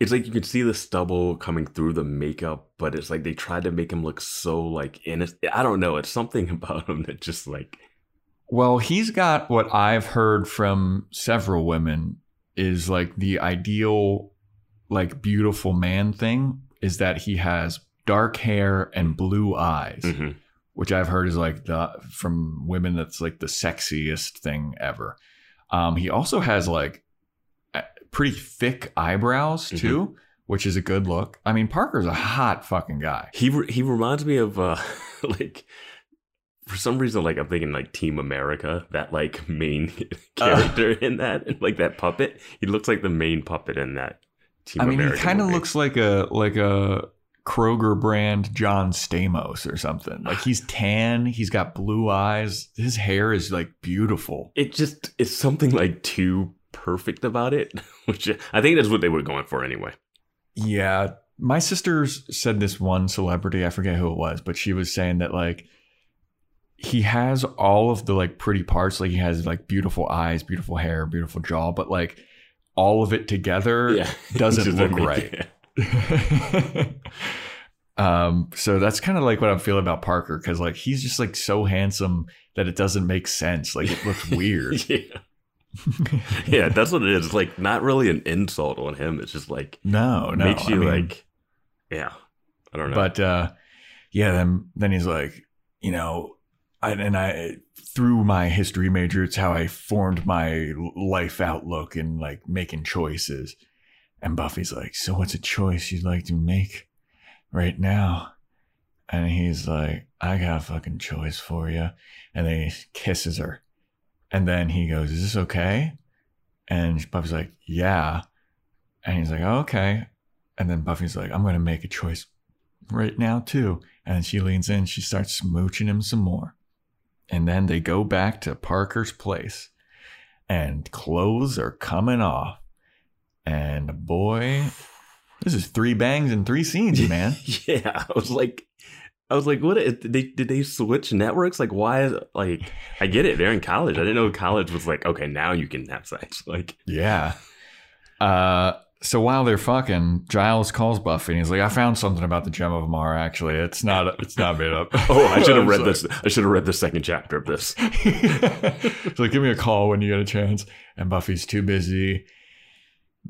it's like you can see the stubble coming through the makeup, but it's like they tried to make him look so like innocent. I don't know. It's something about him that just like Well, he's got what I've heard from several women is like the ideal, like beautiful man thing is that he has dark hair and blue eyes, mhm. which I've heard is like the from women that's like the sexiest thing ever. Um, he also has like pretty thick eyebrows too, which is a good look. I mean, Parker's a hot fucking guy. he re- he reminds me of uh like for some reason like I'm thinking like Team America, that like main character in that and like that puppet. He looks like the main puppet in that Team I mean, he kind of looks like a like a Kroger brand John Stamos or something. Like he's tan, he's got blue eyes, his hair is like beautiful. it just it's something like too perfect about it, which I think that's what they were going for anyway. Yeah, my sisters said this one celebrity, I forget who it was, but she was saying that like he has all of the like pretty parts, like he has like beautiful eyes, beautiful hair, beautiful jaw, but like all of it together Yeah, doesn't look right. um, so that's kind of like what I'm feeling about Parker because like he's just like so handsome that it doesn't make sense. Like it looks weird. yeah, yeah, that's what it is. It's like not really an insult on him. It's just like no, no. makes I you mean, like, yeah, I don't know. but uh, yeah. Then then he's like, you know, I, and I through my history major, it's how I formed my life outlook and like making choices. And Buffy's like, so what's a choice you'd like to make right now? And he's like, I got a fucking choice for you. And then he kisses her. And then he goes, Is this okay? And Buffy's like, Yeah. And he's like, oh, Okay. And then Buffy's like, I'm going to make a choice right now, too. And she leans in, she starts smooching him some more. And then they go back to Parker's place, and clothes are coming off. And boy, this is three bangs and three scenes, man. yeah, I was like, I was like, what? Did they did they switch networks? Like, why? Is, like, I get it. They're in college. I didn't know college was like, okay, now you can have sex. Like, Yeah. Uh, so while they're fucking, Giles calls Buffy and he's like, "I found something about the Gem of Mara. Actually, it's not. It's not made up." oh, I should have read sorry. this. I should have read the second chapter of this. He's like, "Give me a call when you get a chance." And Buffy's too busy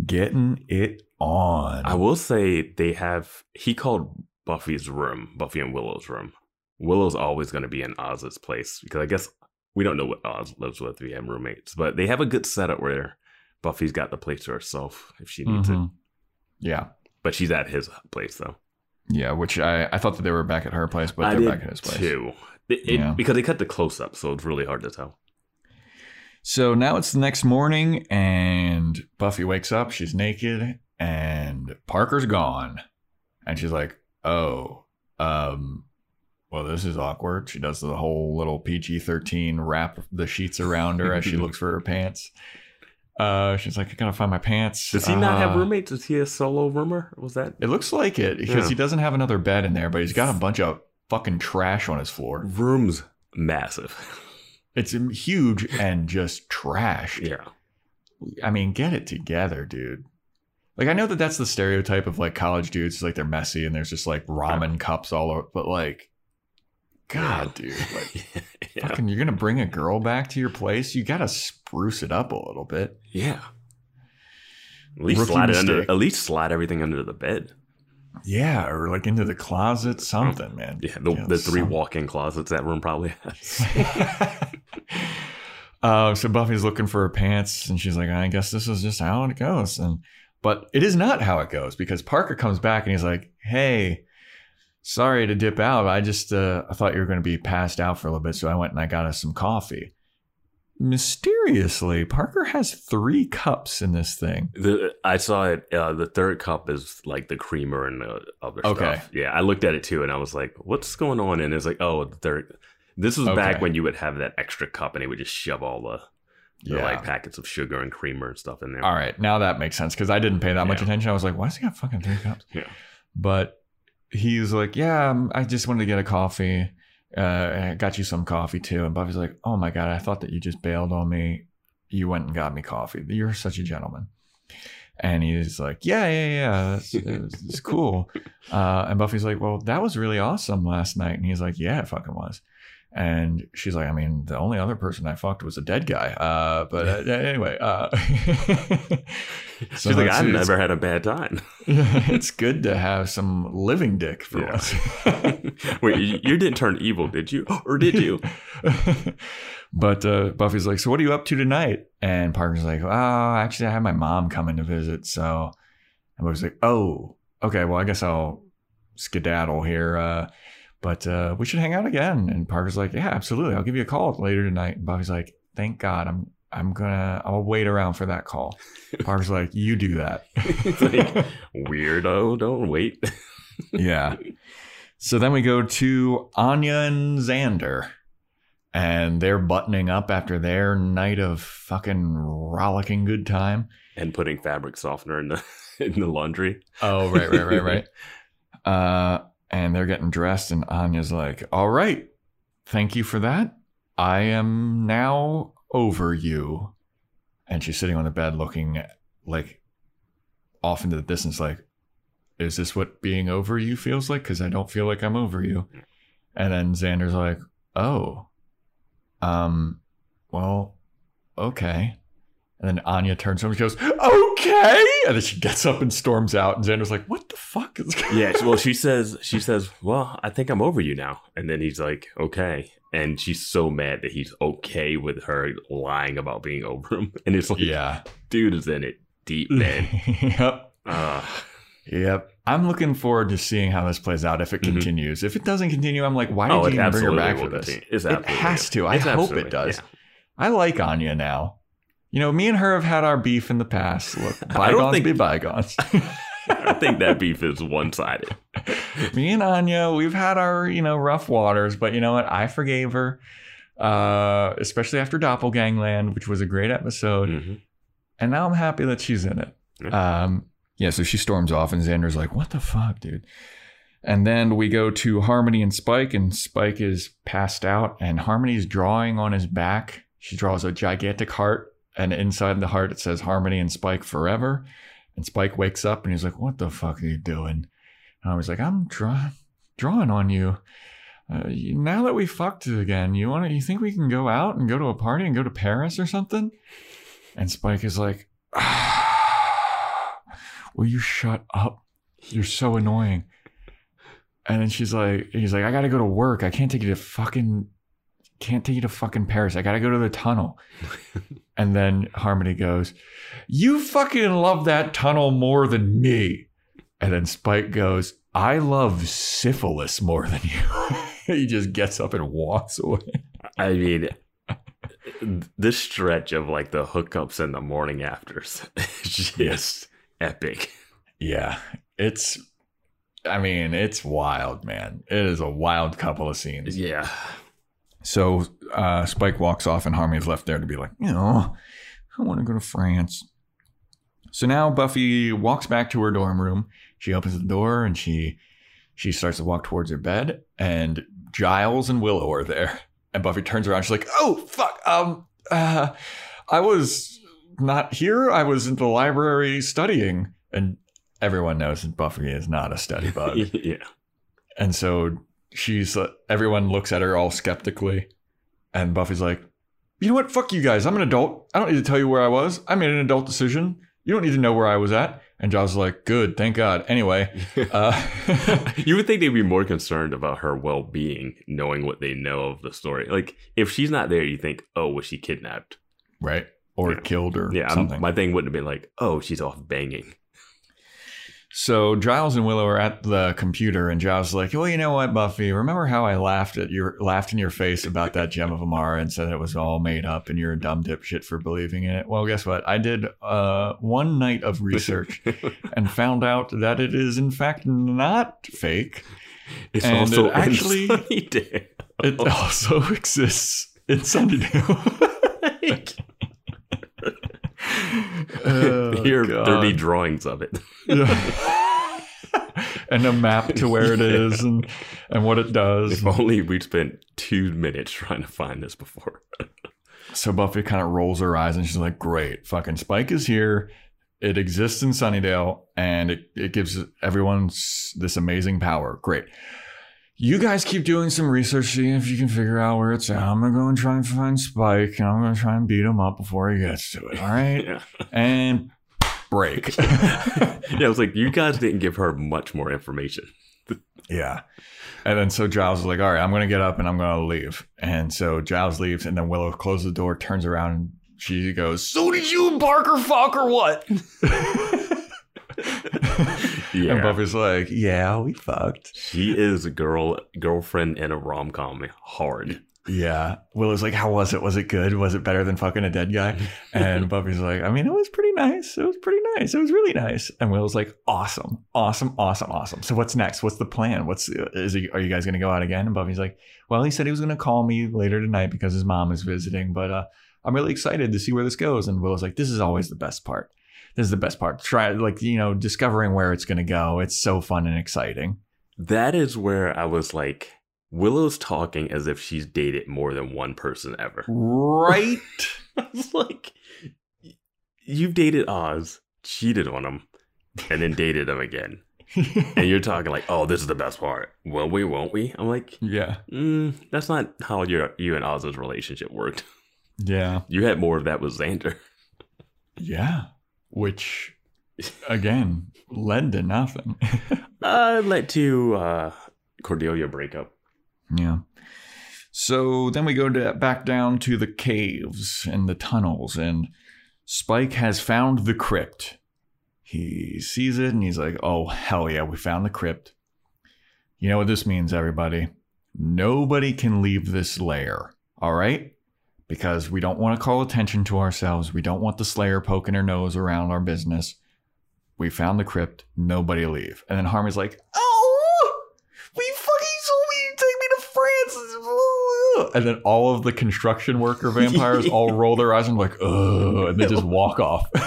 getting it on. I will say they have. He called Buffy's room, Buffy and Willow's room. Willow's always going to be in Oz's place because I guess we don't know what Oz lives with. We have roommates, but they have a good setup where Buffy's got the place to herself if she needs it. Mhm. Yeah, But she's at his place though. yeah. Which I I thought that they were back at her place, but I they're back at his place. too. It- it- Yeah. Because they cut the close up, so it's really hard to tell. So now it's the next morning, and Buffy wakes up. She's naked, and Parker's gone. And she's like, "Oh, um, well, this is awkward." She does the whole little PG thirteen wrap the sheets around her as she looks for her pants. Uh, she's like, "I gotta find my pants." Does he not have Uh, roommates? Is he a solo roomer? Was that It looks like it because Yeah. he doesn't have another bed in there, but he's got a bunch of fucking trash on his floor. room's massive? It's huge and just trash. yeah. I mean, get it together, dude. Like, I know that that's the stereotype of like college dudes, like they're messy and there's just like ramen cups all over, but like, God, dude, like, yeah. fucking, you're gonna bring a girl back to your place, you gotta spruce it up a little bit. Yeah. At least Rookie slide it under. At least slide everything under the bed. Yeah, or like into the closet, something, man. Yeah, the, the three some- walk-in closets that room probably has. uh, so Buffy's looking for her pants, and she's like, "I guess this is just how it goes." And but it is not how it goes because Parker comes back and he's like, "Hey, sorry to dip out. I just uh, I thought you were going to be passed out for a little bit, so I went and I got us some coffee." mysteriously, Parker has three cups in this thing. The I saw it. Uh, the third cup is like the creamer and the other Okay. stuff. Yeah, I looked at it too, and I was like, "What's going on?" And it's like, "Oh, the third. This was back when you would have that extra cup, and they would just shove all the Yeah. like packets of sugar and creamer and stuff in there. All right, now that makes sense because I didn't pay that much attention. I was like, why does he got fucking three cups? Yeah. But he's like, yeah, um, I just wanted to get a coffee. Uh, I got you some coffee too. And Buffy's like, oh my God, I thought that you just bailed on me. You went and got me coffee. You're such a gentleman. And he's like, yeah, yeah, yeah, that's, it's, it's cool. Uh, and Buffy's like, well, that was really awesome last night. And he's like, yeah, it fucking was. And she's like, I mean, the only other person I fucked was a dead guy. Uh, but uh, anyway, uh, so She's like, "I've never had a bad time." it's good to have some living dick for Yeah. once. Wait, you, you didn't turn evil, did you? Or did you? but uh, Buffy's like, so what are you up to tonight? And Parker's like, oh, actually, I have my mom coming to visit. So, and Buffy's like, oh, okay, well, I guess I'll skedaddle here. But uh, we should hang out again. And Parker's like, yeah, absolutely. I'll give you a call later tonight. And Buffy's like, thank God, I'm I'm gonna I'll wait around for that call. Parker's like, you do that. It's like, Weirdo, don't wait. yeah. So then we go to Anya and Xander. And they're buttoning up after their night of fucking rollicking good time. and putting fabric softener in the in the laundry. Oh, right, right, right, right. uh, and they're getting dressed, and Anya's like, All right, thank you for that. I am now over you. And she's sitting on the bed looking like off into the distance, like, Is this what being over you feels like? Because I don't feel like I'm over you. And then Xander's like, Oh, um, well, okay. And then Anya turns over and goes, okay. And then she gets up and storms out. And Xander's like, what the fuck is going on? Yeah, well, she says she says, "Well, I think I'm over you now," and then he's like, "Okay," and she's so mad that he's okay with her lying about being over him, and it's like, Yeah. dude is in it deep, man. yep. Uh, Yep. I'm looking forward to seeing how this plays out if it Mhm. continues. If it doesn't continue, I'm like, why did oh, you bring her back for this? It has to. I It's hope it does. yeah. I like Anya now. You know, me and her have had our beef in the past. Look, I don't bygones think- be bygones. I think that beef is one sided. me and Anya, we've had our, you know, rough waters, but you know what? I forgave her. Uh, especially after Doppelgangland, which was a great episode. hmm And now I'm happy that she's in it. Yeah. Um, yeah, so she storms off, and Xander's like, What the fuck, dude? And then we go to Harmony and Spike, and Spike is passed out, and Harmony's drawing on his back. She draws a gigantic heart, and inside the heart it says Harmony and Spike forever. And Spike wakes up and he's like, What the fuck are you doing? And I was like, I'm draw- drawing on you. Uh, now that we fucked again, you want to? You think we can go out and go to a party and go to Paris or something? And Spike is like, Will you shut up? You're so annoying. And then she's like, he's like, I gotta go to work. I can't take you to fucking, can't take you to fucking Paris. I gotta go to the tunnel. and then Harmony goes, You fucking love that tunnel more than me. And then Spike goes, I love syphilis more than you. he just gets up and walks away. I mean, this stretch of like the hookups and the morning afters is just epic. Yeah, it's. I mean, it's wild, man. It is a wild couple of scenes. Yeah. So uh, Spike walks off, and Harmony's left there to be like, you know, I want to go to France. So now Buffy walks back to her dorm room. She opens the door and she she starts to walk towards her bed, and Giles and Willow are there. And Buffy turns around. She's like, "Oh fuck! Um, uh, I was not here. I was in the library studying." And everyone knows that Buffy is not a study bug. yeah. And so she's uh, everyone looks at her all skeptically, and Buffy's like, "You know what? Fuck you guys. I'm an adult. I don't need to tell you where I was. I made an adult decision. You don't need to know where I was at." And is like, "Good, thank God." Anyway, uh, you would think they'd be more concerned about her well being, knowing what they know of the story. Like, if she's not there, you think, oh, was she kidnapped? right or Yeah. killed or Yeah, something. my thing wouldn't have been like, oh, she's off banging. So Giles and Willow are at the computer, and Giles is like, "Well, you know what, Buffy? Remember how I laughed at your laughed in your face about that gem of Amarra and said it was all made up, and you're a dumb dipshit for believing in it? Well, guess what? I did uh, one night of research and found out that it is in fact not fake. It's And also it actually- It also exists in Sunnydale. Oh, Here, God. there be drawings of it. Yeah. and a map to where it is and and what it does. If only we'd spent two minutes trying to find this before. So Buffy kind of rolls her eyes and she's like, "Great, fucking Spike is here. It exists in Sunnydale, and it it gives everyone this amazing power. Great." You guys keep doing some research, seeing if you can figure out where it's at. I'm gonna go and try and find Spike, and I'm gonna try and beat him up before he gets to it. All right, Yeah. and break. yeah, I was like, you guys didn't give her much more information. Yeah. And then so Giles is like, all right, I'm going to get up and I'm going to leave. And so Giles leaves, and then Willow closes the door, turns around, and she goes, So did you Parker fuck or what? Yeah. And Buffy's like, Yeah, we fucked. She is a girl girlfriend in a rom com hard. Yeah. Willow's like, How was it? Was it good? Was it better than fucking a dead guy? And Buffy's like, I mean, it was pretty nice. It was pretty nice. It was really nice. And Willow's like, Awesome, awesome, awesome, awesome. So what's next? What's the plan? What's is he? Are you guys gonna go out again? And Buffy's like, Well, he said he was gonna call me later tonight because his mom is visiting, but uh, I'm really excited to see where this goes. And Willow's like, This is always the best part. This is the best part. Try like you know discovering where it's gonna go. It's so fun and exciting. That is where I was like, Willow's talking as if she's dated more than one person ever. Right. I was like, you've dated Oz, cheated on him, and then dated him again. And you're talking like, oh, this is the best part. Will we, won't we? I'm like, yeah. mm, that's not how your you and Oz's relationship worked. Yeah. You had more of that with Xander. Yeah. Which, again, led to nothing. Uh, led to uh, Cordelia breakup. yeah. So then we go to back down to the caves and the tunnels, and Spike has found the crypt. He sees it and he's like, oh, hell yeah, we found the crypt. You know what this means, everybody? Nobody can leave this lair, all right? Because we don't want to call attention to ourselves. We don't want the Slayer poking her nose around our business. We found the crypt. Nobody leave. And then Harmony's like, oh, we fucking told me to take me to France. And then all of the construction worker vampires all roll their eyes and like, oh, and they just walk off. yeah,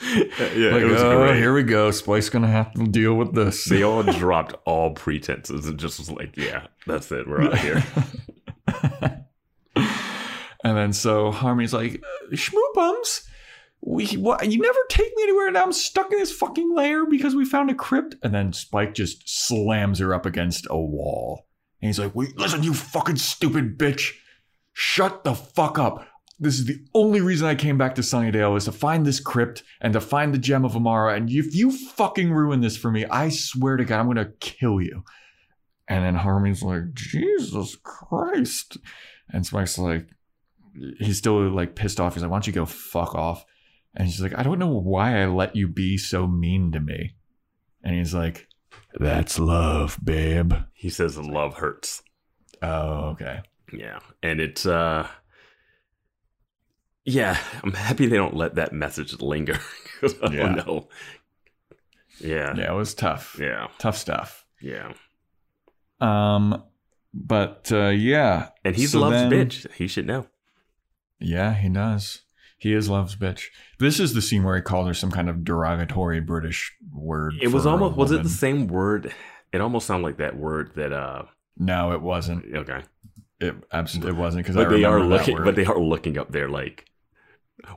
like, it was oh, great. here we go. Spike's gonna have to deal with this. They all dropped all pretenses and just was like, yeah, that's it. We're out here. And then so Harmony's like, Schmoopums, we what you never take me anywhere and I'm stuck in this fucking lair because we found a crypt. And then Spike just slams her up against a wall. And he's like, Wait, listen, you fucking stupid bitch. Shut the fuck up. This is the only reason I came back to Sunnydale is to find this crypt and to find the gem of Amarra. And if you fucking ruin this for me, I swear to God, I'm gonna kill you. And then Harmony's like, Jesus Christ. And Spike's like, he's still like pissed off. He's like, why don't you go fuck off? And she's like, I don't know why I let you be so mean to me. And he's like, that's love, babe. He says love hurts. Oh, okay. Yeah. And it's uh Yeah, I'm happy they don't let that message linger. I Yeah. don't. Yeah. Yeah, it was tough. Yeah. Tough stuff. Yeah. Um, but uh, yeah. And he's So love's then- bitch. He should know. Yeah, he does. He is love's bitch. This is the scene where he called her some kind of derogatory British word. It was almost was it the same word? It almost sounded like that word that uh No, it wasn't. okay. It absolutely it wasn't because they are looking but they are looking up there like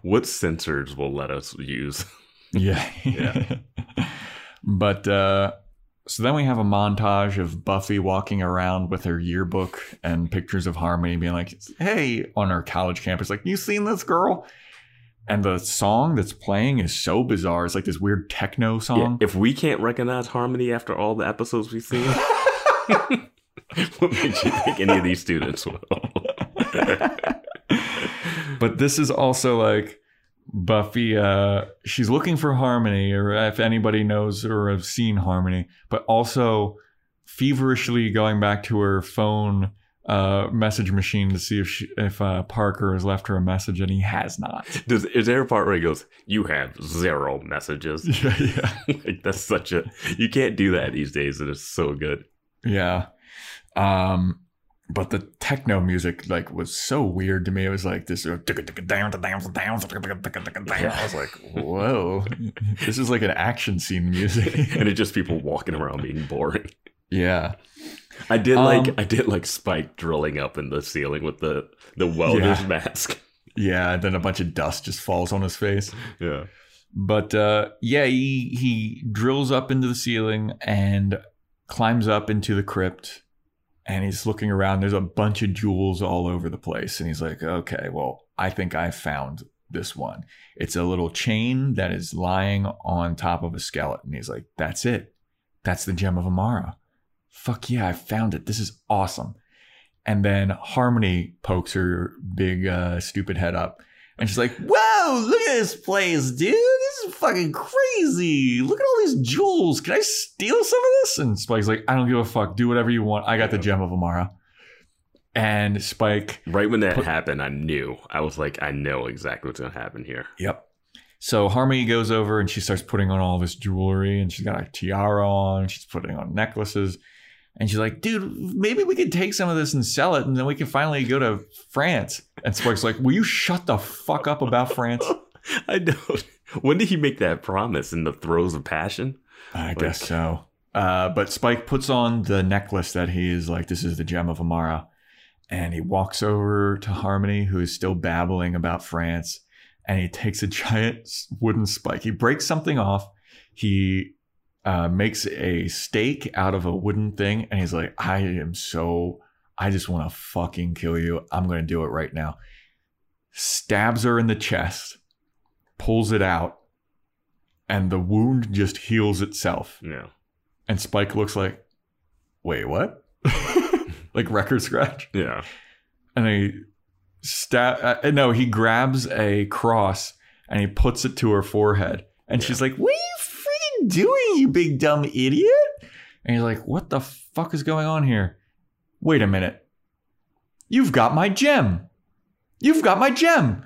what sensors will let us use? Yeah. Yeah. but uh so then we have a montage of Buffy walking around with her yearbook and pictures of Harmony being like, "Hey," on her college campus like, "You seen this girl?" And the song that's playing is so bizarre. It's like this weird techno Yeah, song. if we can't recognize harmony after all the episodes we've seen, what makes you think any of these students will? but this is also like Buffy, uh, she's looking for Harmony, or if anybody knows or have seen Harmony, but also feverishly going back to her phone uh, message machine to see if she, if uh, Parker has left her a message, and he has not. Does, is there a part where he goes, "You have zero messages"? yeah, yeah, like that's such a you can't do that these days, and it's so good. yeah. Um, but the techno music like was so weird to me. It was like this. I was like, whoa, this is like an action scene music. and it's just people walking around being boring. yeah. I did like Um, I did like Spike drilling up in the ceiling with the the welder's Yeah. mask. Yeah, and then a bunch of dust just falls on his face. Yeah. But uh, yeah, he he drills up into the ceiling and climbs up into the crypt, and he's looking around. There's a bunch of jewels all over the place, and he's like, "Okay, well, I think I found this one. It's a little chain that is lying on top of a skeleton." He's like, "That's it. That's the gem of Amarra. Fuck yeah, I found it. This is awesome." And then Harmony pokes her big uh, stupid head up. And she's like, Whoa, look at this place, dude. This is fucking crazy. Look at all these jewels. Can I steal some of this? And Spike's like, I don't give a fuck. Do whatever you want. I got the gem of Amarra. And Spike, Right when that Put- happened, I knew. I was like, I know exactly what's gonna happen here. yep. So Harmony goes over and she starts putting on all this jewelry and she's got a tiara on. She's putting on necklaces. And she's like, dude, maybe we could take some of this and sell it and then we can finally go to France. And Spike's like, will you shut the fuck up about France? I know. When did he make that promise? In the throes of passion? I guess so. Uh, but Spike puts on the necklace that he is like, this is the gem of Amarra. And he walks over to Harmony, who is still babbling about France. And he takes a giant wooden spike. He breaks something off. He uh, makes a stake out of a wooden thing. And he's like, I am so, I just want to fucking kill you. I'm going to do it right now. Stabs her in the chest, pulls it out, and the wound just heals itself. Yeah. And Spike looks like, wait, what? like record scratch. Yeah. And he stab. Uh, no, he grabs a cross and he puts it to her forehead. And she's like, "What are you freaking doing, you big dumb idiot?" And he's like, "What the fuck is going on here? Wait a minute. You've got my gem. You've got my gem."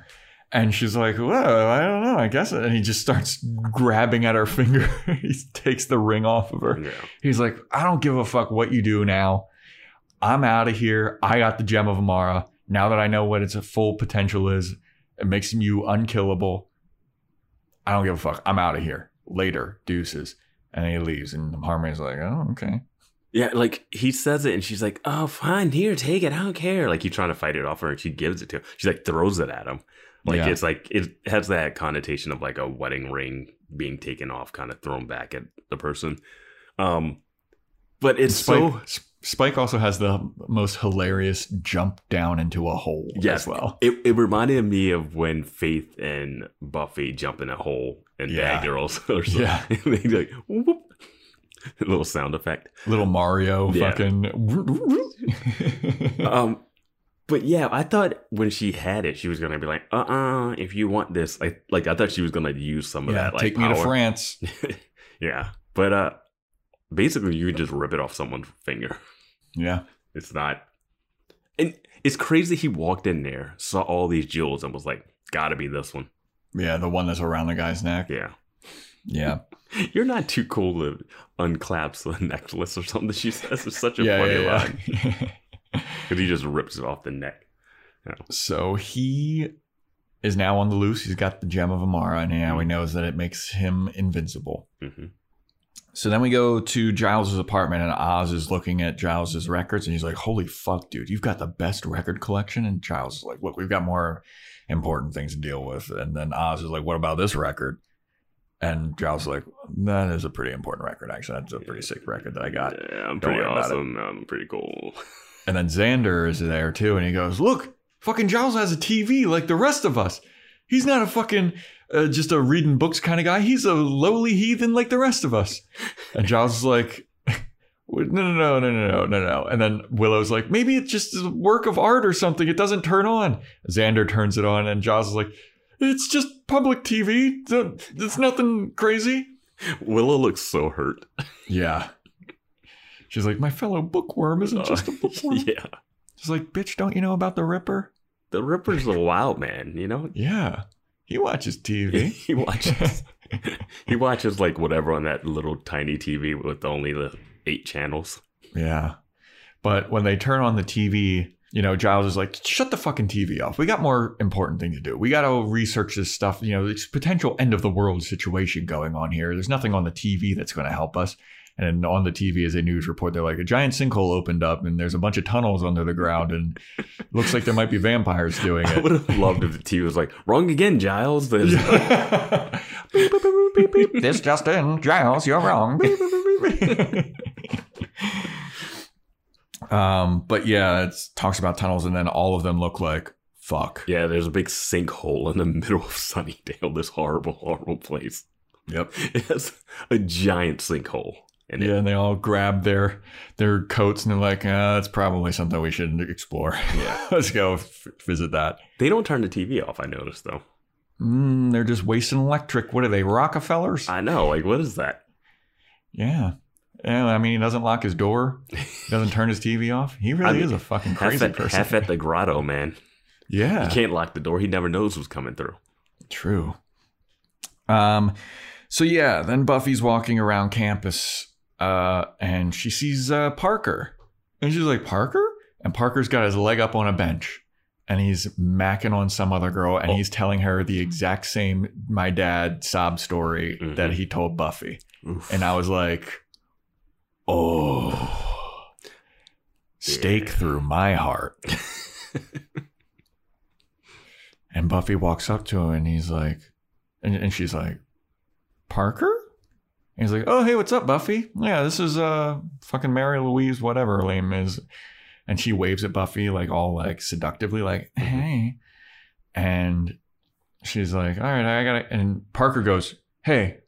And she's like, "Well, I don't know. I guess." And he just starts grabbing at her finger. he takes the ring off of her. Yeah. He's like, I don't give a fuck what you do now. I'm out of here. I got the gem of Amarra. Now that I know what its full potential is, it makes you unkillable. I don't give a fuck. I'm out of here. Later, deuces. And he leaves. And Harmony's like, oh, okay. Yeah, like he says it and she's like, Oh, fine, here, take it. I don't care. Like he's trying to fight it off her and she gives it to him. She like throws it at him. Like Yeah. it's like it has that connotation of like a wedding ring being taken off, kind of thrown back at the person. Um but it's Spike, so S- Spike also has the most hilarious jump down into a hole Yes. as well. It, it reminded me of when Faith and Buffy jump in a hole in Yeah. Bad Girls or something. Yeah. they like whoop. A little sound effect. Little Mario Yeah. fucking. Um but yeah, I thought when she had it, she was gonna be like, uh uh if you want this, like like I thought she was gonna use some of yeah, that like take me to. France. yeah. But uh basically you can just rip it off someone's finger. Yeah. It's not and it's crazy he walked in there, saw all these jewels and was like, gotta be this one. Yeah, the one that's around the guy's neck. Yeah. Yeah. You're not too cool to unclasp the necklace or something. She says it's such a yeah, funny yeah, line yeah. he just rips it off the neck. so he is now on the loose. He's got the gem of Amarra, and now Mm-hmm. he knows that it makes him invincible. hmm So then we go to Giles's apartment, and Oz is looking at Giles's records, and he's like, "Holy fuck, dude! You've got the best record collection." And Giles is like, "Look, we've got more important things to deal with." And then Oz is like, "What about this record?" And Giles is like, "That is a pretty important record. Actually, that's a pretty sick record that I got." Yeah, I'm Don't pretty worry about it. awesome. I'm pretty cool. And then Xander is there too, and he goes, "Look, fucking Giles has a TV like the rest of us. He's not a fucking uh, just a reading books kind of guy. He's a lowly heathen like the rest of us." And Giles is like, "No, no, no, no, no, no, no, no." And then Willow's like, "Maybe it's just a work of art or something. It doesn't turn on." Xander turns it on, and Giles is like, It's just public TV. It's nothing crazy. Willow looks so hurt. Yeah. She's like, my fellow bookworm isn't just a bookworm. yeah. She's like, bitch, don't you know about the Ripper? The Ripper's a wild man, you know? Yeah. He watches TV. he watches he watches like whatever on that little tiny TV with only the eight channels. Yeah. But when they turn on the TV, you know, Giles is like, shut the fucking TV off. We got more important thing to do. We got to research this stuff. You know, it's potential end of the world situation going on here. There's nothing on the TV that's going to help us. And on the TV is a news report. They're like, a giant sinkhole opened up and there's a bunch of tunnels under the ground and looks like there might be vampires doing it. I would have loved if the TV was like, wrong again, Giles. There's beep, beep, beep, beep, beep. This just in, Giles, you're wrong. Beep, beep, beep, beep, beep. um, but yeah, it talks about tunnels, and then all of them look like fuck. Yeah, there's a big sinkhole in the middle of Sunnydale, this horrible, horrible place. Yep. It has a giant sinkhole. It. Yeah, and they all grab their their coats, and they're like, uh, "That's probably something we should explore." Yeah. let's go f- visit that. They don't turn the TV off, I noticed though. Mm, they're just wasting electric. What are they, Rockefellers? I know, like what is that? yeah. Yeah, I mean, he doesn't lock his door. He doesn't turn his TV off. He really I mean, is a fucking Half crazy at, person. half at the grotto, man. yeah. He can't lock the door. He never knows who's coming through. True. Um, so yeah, then Buffy's walking around campus, uh, and she sees uh, Parker, and she's like, "Parker," and Parker's got his leg up on a bench, and he's macking on some other girl, and Oh. he's telling her the exact same "my dad" sob story Mhm. that he told Buffy, Oof. and I was like, "Oh." Stake Yeah. through my heart. And Buffy walks up to him and he's like, and, and she's like, Parker? And he's like, oh, hey, what's up, Buffy? Yeah, this is uh fucking Mary Louise, whatever her name is. And she waves at Buffy, like all like seductively, like, hey. And she's like, all right, I gotta. And Parker goes, hey,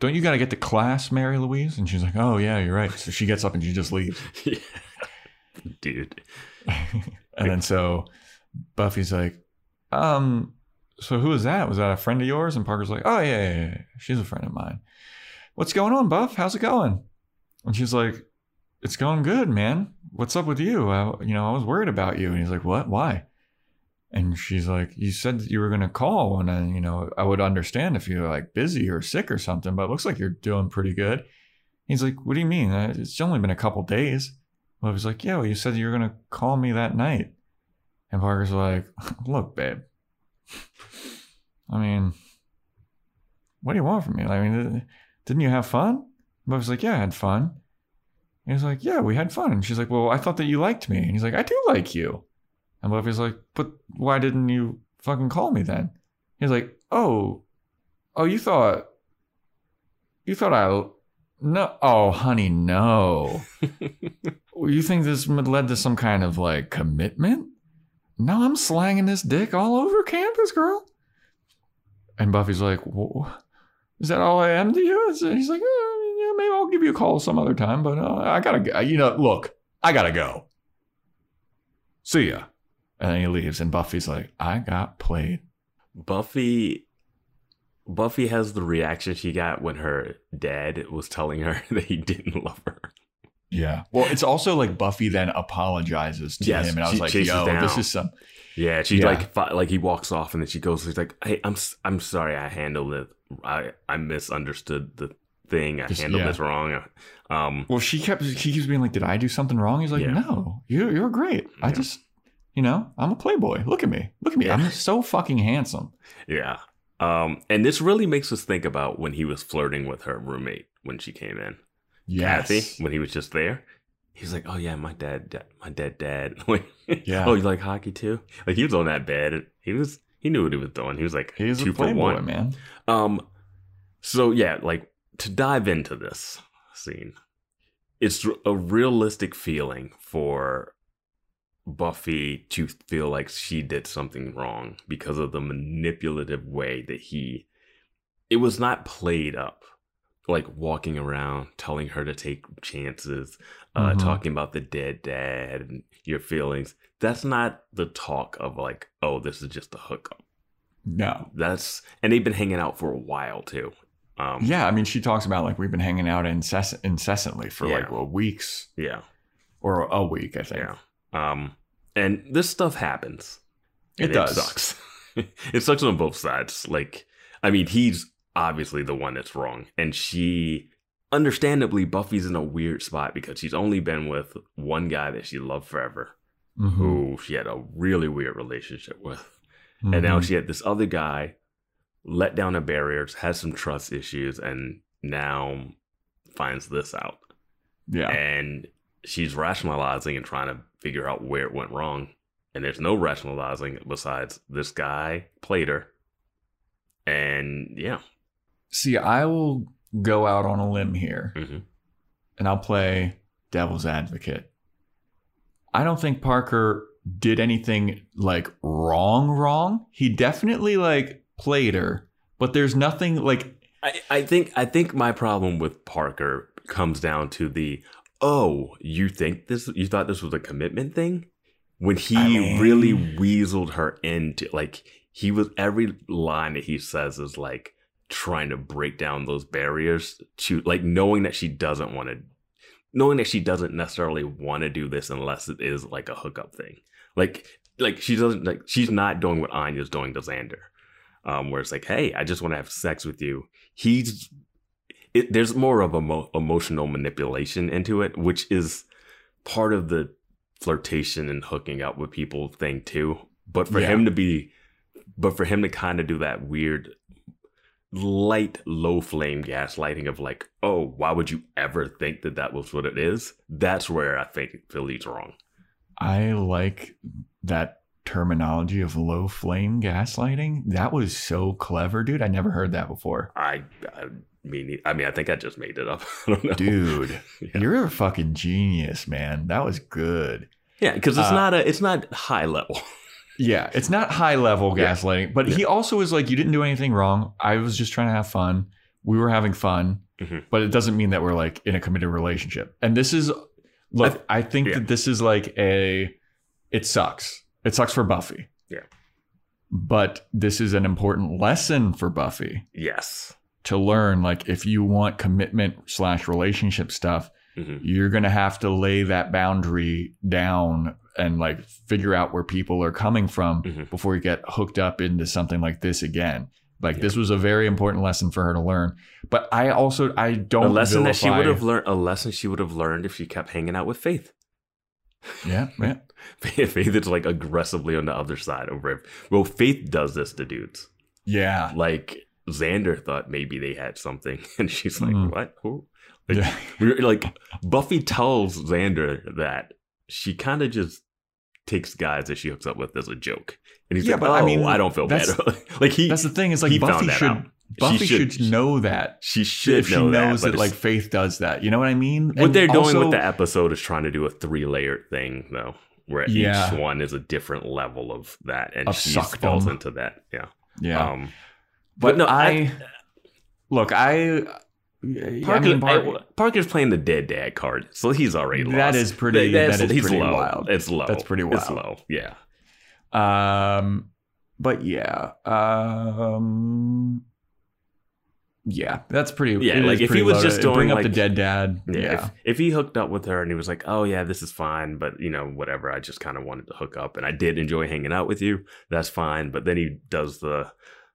don't you gotta get to class, Mary Louise? And she's like, oh, yeah, you're right. So she gets up and she just leaves. Yeah. Dude. and then so Buffy's like, um, so who was that? Was that a friend of yours? And Parker's like, oh yeah, yeah, yeah, she's a friend of mine. What's going on, Buff? How's it going? And she's like, it's going good, man. What's up with you? I, you know, I was worried about you. And he's like, what? Why? And she's like, you said that you were gonna call, and I, you know, I would understand if you're like busy or sick or something, but it looks like you're doing pretty good. He's like, what do you mean? It's only been a couple days. Well, he was like, yeah, well, you said you were going to call me that night. And Parker's like, look, babe. I mean, what do you want from me? I mean, didn't you have fun? And was like, yeah, I had fun. And he's like, yeah, we had fun. And she's like, well, I thought that you liked me. And he's like, I do like you. And Buffy's like, but why didn't you fucking call me then? He's like, oh, oh, you thought, you thought I, no, oh, honey, no. You think this led to some kind of like commitment? No, I'm slanging this dick all over campus, girl. And Buffy's like, "Wha- "Is that all I am to you?" And he's like, "Uh, "Yeah, maybe I'll give you a call some other time, but uh, I gotta go. You know, look, I gotta go. See ya." And then he leaves, and Buffy's like, "I got played." Buffy Buffy has the reaction she got when her dad was telling her that he didn't love her. Yeah. Well, it's also like Buffy then apologizes to Yes, him, and I was like, "Yo, down. this is some." Yeah, she Yeah. like like he walks off and then she goes she's like, "Hey, I'm I'm sorry I handled it. I I misunderstood the thing. I Just- handled yeah. this wrong." Um Well, she kept she keeps being like, "Did I do something wrong?" He's like, Yeah. "No, you you're great. I just, you know, I'm a playboy. Look at me. Look at me. Yeah. I'm so fucking handsome." yeah. Um and this really makes us think about when he was flirting with her roommate when she came in. Yes. Kathy, when he was just there. He's like, "Oh yeah, my dad, da- my dad." Like, Yeah. Oh, you like hockey too? Like he was on that bed. He was. He knew what he was doing. He was like He's two a for one. man. Um. So yeah, like to dive into this scene, it's a realistic feeling for Buffy to feel like she did something wrong because of the manipulative way that he. It was not played up, like walking around telling her to take chances, uh, Mhm. talking about the dead dad and your feelings. That's not the talk of like, oh, this is just a hookup. No. That's and they've been hanging out for a while too. Um, Yeah, I mean, she talks about like we've been hanging out incess- incessantly for like Yeah. well, weeks yeah, or a week, I think. yeah. Um, and this stuff happens. It does. sucks. it sucks on both sides. Like, I mean, he's obviously the one that's wrong, and she, understandably, Buffy's in a weird spot because she's only been with one guy that she loved forever, Mhm. who she had a really weird relationship with. and now Mhm. she had this other guy let down her barriers has some trust issues and now finds this out yeah. and she's rationalizing and trying to figure out where it went wrong and there's no rationalizing besides this guy played her and yeah See, I will go out on a limb here hmm and I'll play devil's advocate. I don't think Parker did anything like wrong, wrong. He definitely like played her, but there's nothing like I, I think i think my problem with parker comes down to the oh you think this you thought this was a commitment thing when he I mean- really weaseled her into like he was every line that he says is like trying to break down those barriers to like knowing that she doesn't want to knowing that she doesn't necessarily want to do this unless it is like a hookup thing. Like like she doesn't like she's not doing what anya's doing to xander um where it's like hey i just want to have sex with you. He's it, there's more of a mo- emotional manipulation into it which is part of the flirtation and hooking up with people thing too. But for Yeah. him to be but for him to kind of do that weird light low flame gaslighting of like oh why would you ever think that that was what it is that's where i think philly's wrong I like that terminology of low flame gaslighting. That was so clever, dude. I never heard that before. i i mean i mean i think i just made it up i don't know Dude, Yeah. you're a fucking genius, man. That was good. yeah because it's Uh, not a it's not high level Yeah, it's not high level Yeah. gaslighting, but he also is like, you didn't do anything wrong. I was just trying to have fun. We were having fun, Mhm. but it doesn't mean that we're like in a committed relationship. And this is, look, I, think yeah. that this is like a, it sucks. It sucks for Buffy. Yeah. But this is an important lesson for Buffy yes to learn. Like, if you want commitment slash relationship stuff, Mhm. you're going to have to lay that boundary down and like figure out where people are coming from Mhm. before you get hooked up into something like this again. Like Yeah. this was a very important lesson for her to learn. But I also I don't know. a lesson that she would have learned a lesson she would have learned if she kept hanging out with faith Yeah, yeah. faith is like aggressively on the other side over it well faith does this to dudes Yeah. like xander thought maybe they had something and she's like Mhm. what Who? like, Yeah. we're like buffy tells xander that she kind of just takes guys that she hooks up with as a joke and he's Yeah, like but oh I I, don't feel bad like he That's the thing is like Buffy should out. Buffy should, should- know that. she should if she know knows that, that, like Faith does that. You know what I mean? What And they're doing with the episode is trying to do a three layered thing, though, where Yeah. each one is a different level of that, and Of she falls into that. Yeah. Yeah. Um, but, but no, I, I- look, I I mean, Parker's playing the dead dad card, so he's already lost. That is pretty- That's- that is he's pretty low. wild. It's low. That's pretty wild. It's low. Yeah. Um, but yeah, um, yeah, that's pretty. Yeah, like, if he was just doing, bring up the dead dad. Yeah. Yeah, If, if he hooked up with her and he was like, "Oh yeah, this is fine," but you know, whatever. I just kind of wanted to hook up, and I did enjoy hanging out with you. That's fine. But then he does the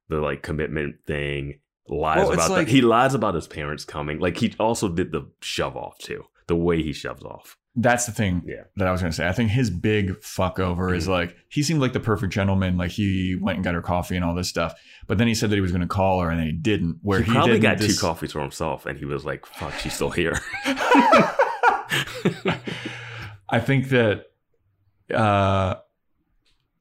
the like commitment thing. Lies Well, about like- the, he lies about his parents coming. Like he also did the shove off too. The way he shoves off. that's the thing Yeah. that I was gonna say. I think his big fuck over is Mhm. like he seemed like the perfect gentleman. Like he went and got her coffee and all this stuff, but then he said that he was gonna call her and then he didn't. Where he he, probably didn't got this- two coffees for himself, and he was like, "Fuck, she's still here." I think that, uh,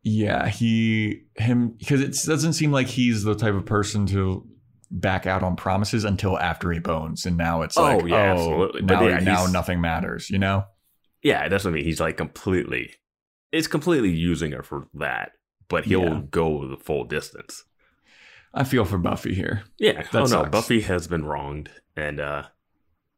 yeah, he him because it doesn't seem like he's the type of person to back out on promises until after he bones, and now it's Oh, like, yeah, oh, absolutely. But now, yeah, now nothing matters, you know? yeah, that's what I mean. He's like completely, it's completely using her for that, but he'll Yeah. go the full distance. I feel for Buffy here. Yeah. That oh no. Buffy has been wronged, and uh,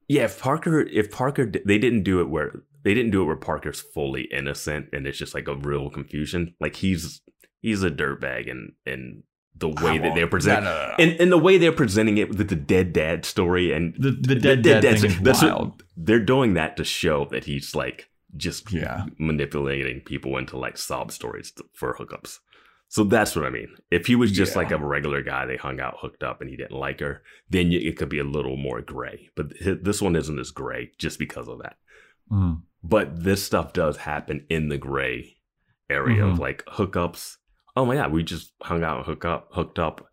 yeah, if Parker, if Parker, they didn't do it where they didn't do it where Parker's fully innocent, and it's just like a real confusion. Like he's he's a dirtbag, and and the way that they're presenting no, no, no, and, and the way they're presenting it with the dead dad story and The the dead dead, dad's- thing that's wild. they're doing that to show that he's like just Yeah. manipulating people into like sob stories for hookups. So that's what I mean. If he was just Yeah. like a regular guy, they hung out, hooked up, and he didn't like her, then you, it could be a little more gray. But hi- this one isn't as gray just because of that. Mm. But this stuff does happen in the gray area of Mhm. like hookups. Oh my god, we just hung out, and hook up, hooked up.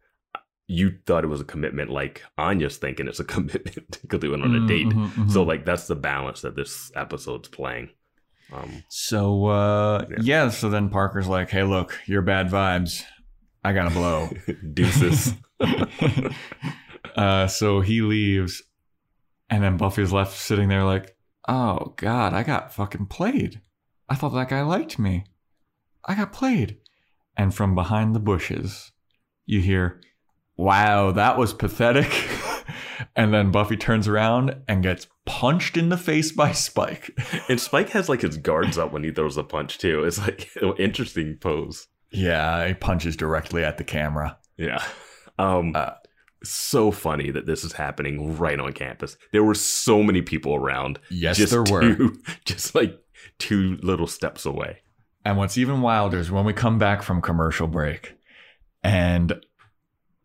You thought it was a commitment, like Anya's thinking it's a commitment because they went on a date. Mhm, mhm, So mhm. like that's the balance that this episode's playing. Um, So uh Yeah. yeah. so then Parker's like, "Hey, look, you're bad vibes. I gotta blow." deuces. uh, so he leaves, and then Buffy's left sitting there like, "Oh God, I got fucking played. I thought that guy liked me. I got played." And from behind the bushes, you hear, "Wow, that was pathetic." and then Buffy turns around and gets punched in the face by Spike. and Spike has like his guards up when he throws a punch too. It's like an interesting pose. yeah, he punches directly at the camera. Yeah. Um Uh, so funny that this is happening right on campus. There were so many people around. Yes, there were. two, just like two little steps away. And what's even wilder is when we come back from commercial break and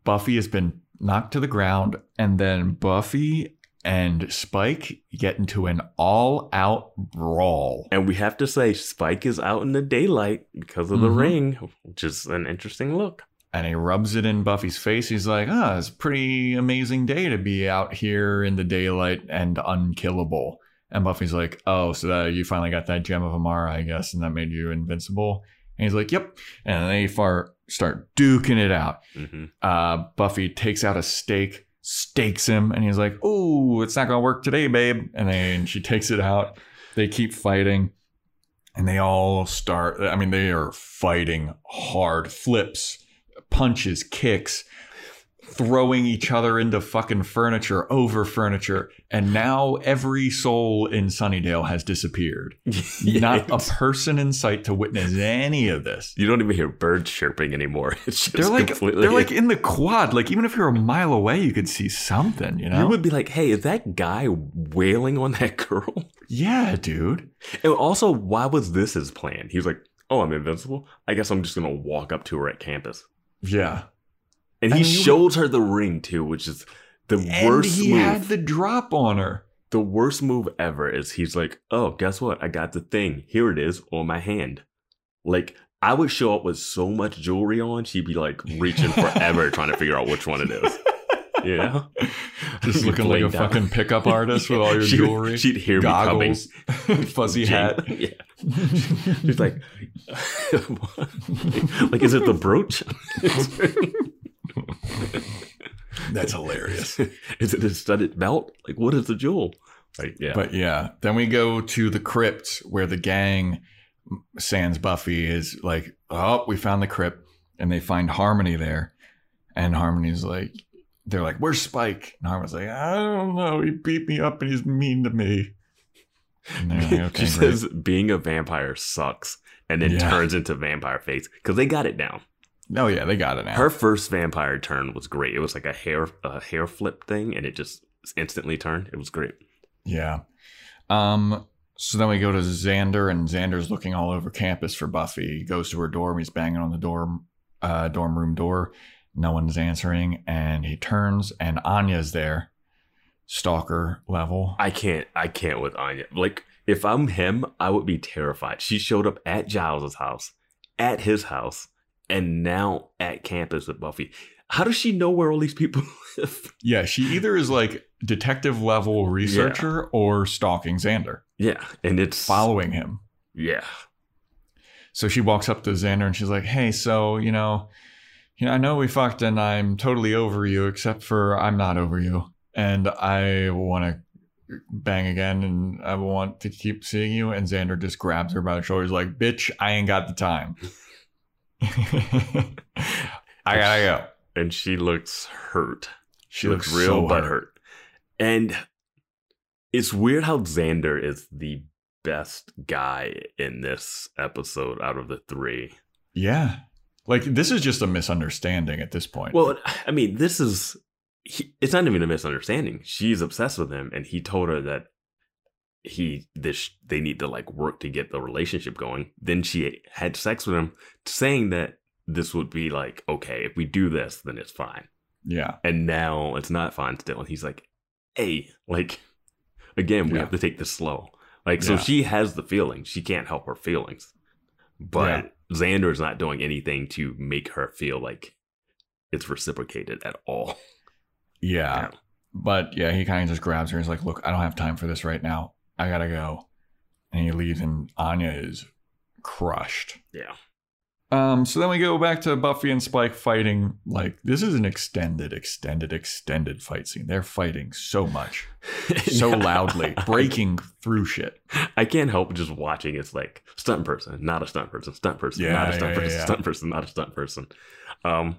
Buffy has been knocked to the ground, and then Buffy and Spike get into an all out brawl. And we have to say Spike is out in the daylight because of the Mhm. ring, which is an interesting look. And he rubs it in Buffy's face. He's like, ah, it's a pretty amazing day to be out here in the daylight and unkillable. And Buffy's like, oh, so that you finally got that gem of Amarra, I guess, and that made you invincible. And he's like, yep. And they far start duking it out. hmm uh, Buffy takes out a stake, stakes him, and he's like, "Oh, it's not gonna work today, babe." And then she takes it out. They keep fighting, and they all start. I mean, they are fighting hard, flips, punches, kicks, throwing each other into fucking furniture, over furniture, and now every soul in Sunnydale has disappeared. Not a person in sight to witness any of this. You don't even hear birds chirping anymore. It's just They're like completely. they're like in the quad. Like even if you're a mile away, you could see something. You know? You would be like, "Hey, is that guy wailing on that girl?" yeah, dude. And also, why was this his plan? He was like, "Oh, I'm invincible. I guess I'm just gonna walk up to her at campus." Yeah. And he And shows her the ring too, which is the And worst he move. had the drop on her. the worst move ever is he's like, "Oh, guess what? I got the thing. Here it is on my hand." Like I would show up with so much jewelry on, she'd be like reaching forever trying to figure out which one it is. You know, Just looking like a down. fucking pickup artist with all your She- jewelry. She'd hear goggles, me fuzzy coming. hat. yeah. She's like, like, is it the brooch? That's hilarious. is it a studded belt? Like, what is the jewel? Like, yeah. But yeah, then we go to the crypt where the gang, sans Buffy, is like, oh, we found the crypt. And they find Harmony there. And Harmony's like, they're like, where's Spike? And Harmony's like, I don't know. He beat me up and he's mean to me. And like, okay, she great. says being a vampire sucks, and then Yeah. turns into vampire face because they got it down. Oh, yeah, they got it now. Her first vampire turn was great. It was like a hair a hair flip thing, and it just instantly turned. It was great. Yeah. Um. So then we go to Xander, and Xander's looking all over campus for Buffy. He goes to her dorm. He's banging on the dorm, uh, dorm room door. No one's answering, and he turns, and Anya's there, stalker level. I can't. I can't with Anya. Like if I'm him, I would be terrified. She showed up at Giles's house, at his house, and now at campus with Buffy. How does she know where all these people live? Yeah, she either is like detective level researcher or stalking Xander, Yeah, and it's following him. Yeah, So she walks up to Xander and she's like, "Hey, so you know, you know, I know we fucked and I'm totally over you, except for I'm not over you, and I want to bang again, and I want to keep seeing you." And Xander just grabs her by the shoulders, like, "Bitch, I ain't got the time. I gotta go." and she looks hurt. She, She looks, looks real so butthurt. hurt. And it's weird how Xander is the best guy in this episode out of the three. Yeah, Like this is just a misunderstanding at this point. Well, I mean, this is he, it's not even a misunderstanding. She's obsessed with him, and he told her that he this they need to like work to get the relationship going. Then she had sex with him, saying that this would be like okay if we do this, then it's fine. yeah. And now it's not fine still. And he's like, hey, like again, we Yeah. have to take this slow. Like so, Yeah. she has the feelings. She can't help her feelings, but Xander is not doing anything to make her feel like it's reciprocated at all. Yeah. But yeah, he kind of just grabs her and is like, look, I don't have time for this right now. I gotta go. And he leaves and Anya is crushed. Yeah. Um, so then we go back to Buffy and Spike fighting. Like, this is an extended, extended, extended fight scene. They're fighting so much, so loudly, breaking through shit. I can't help just watching. It's like stunt person, not a stunt person, stunt person, Yeah, not a stunt yeah, person, yeah. stunt person, not a stunt person. Um,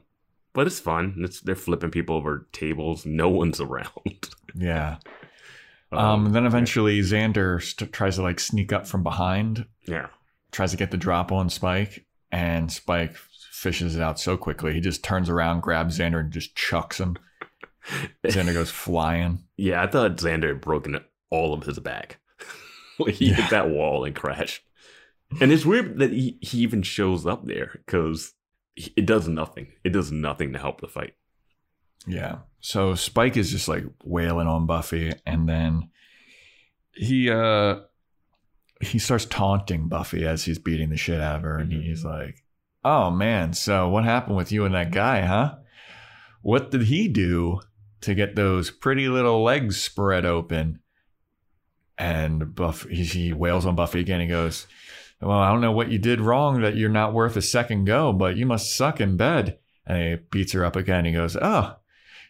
but it's fun. It's they're flipping people over tables. No one's around. Yeah. Um, then eventually Xander st- tries to like sneak up from behind, yeah, tries to get the drop on Spike, and Spike fishes it out so quickly. He just turns around, grabs Xander, and just chucks him. Xander goes flying. yeah. I thought Xander had broken all of his back. like he Yeah. hit that wall and crashed. And it's weird that he, he even shows up there because it does nothing. It does nothing to help the fight. Yeah. So Spike is just like wailing on Buffy and then he uh he starts taunting Buffy as he's beating the shit out of her and Mhm. he's like, "Oh man, so what happened with you and that guy, huh? What did he do to get those pretty little legs spread open?" And Buffy he, he wails on Buffy again. He goes, "Well, I don't know what you did wrong that you're not worth a second go, but you must suck in bed." And he beats her up again. He goes, "Oh,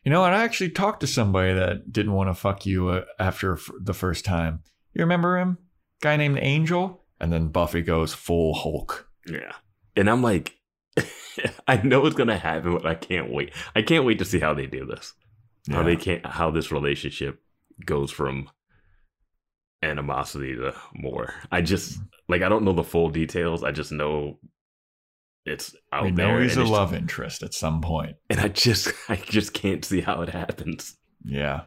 you know what? I actually talked to somebody that didn't want to fuck you uh, after f- the first time. You remember him? Guy named Angel? And then Buffy goes full Hulk. Yeah. And I'm like, I know it's gonna happen, but I can't wait. I can't wait to see how they do this. How they can't how this relationship goes from animosity to more. I just like I don't know the full details. I just know it's out we there. know he's a love interest at some and I just I just can't see how it happens. Yeah.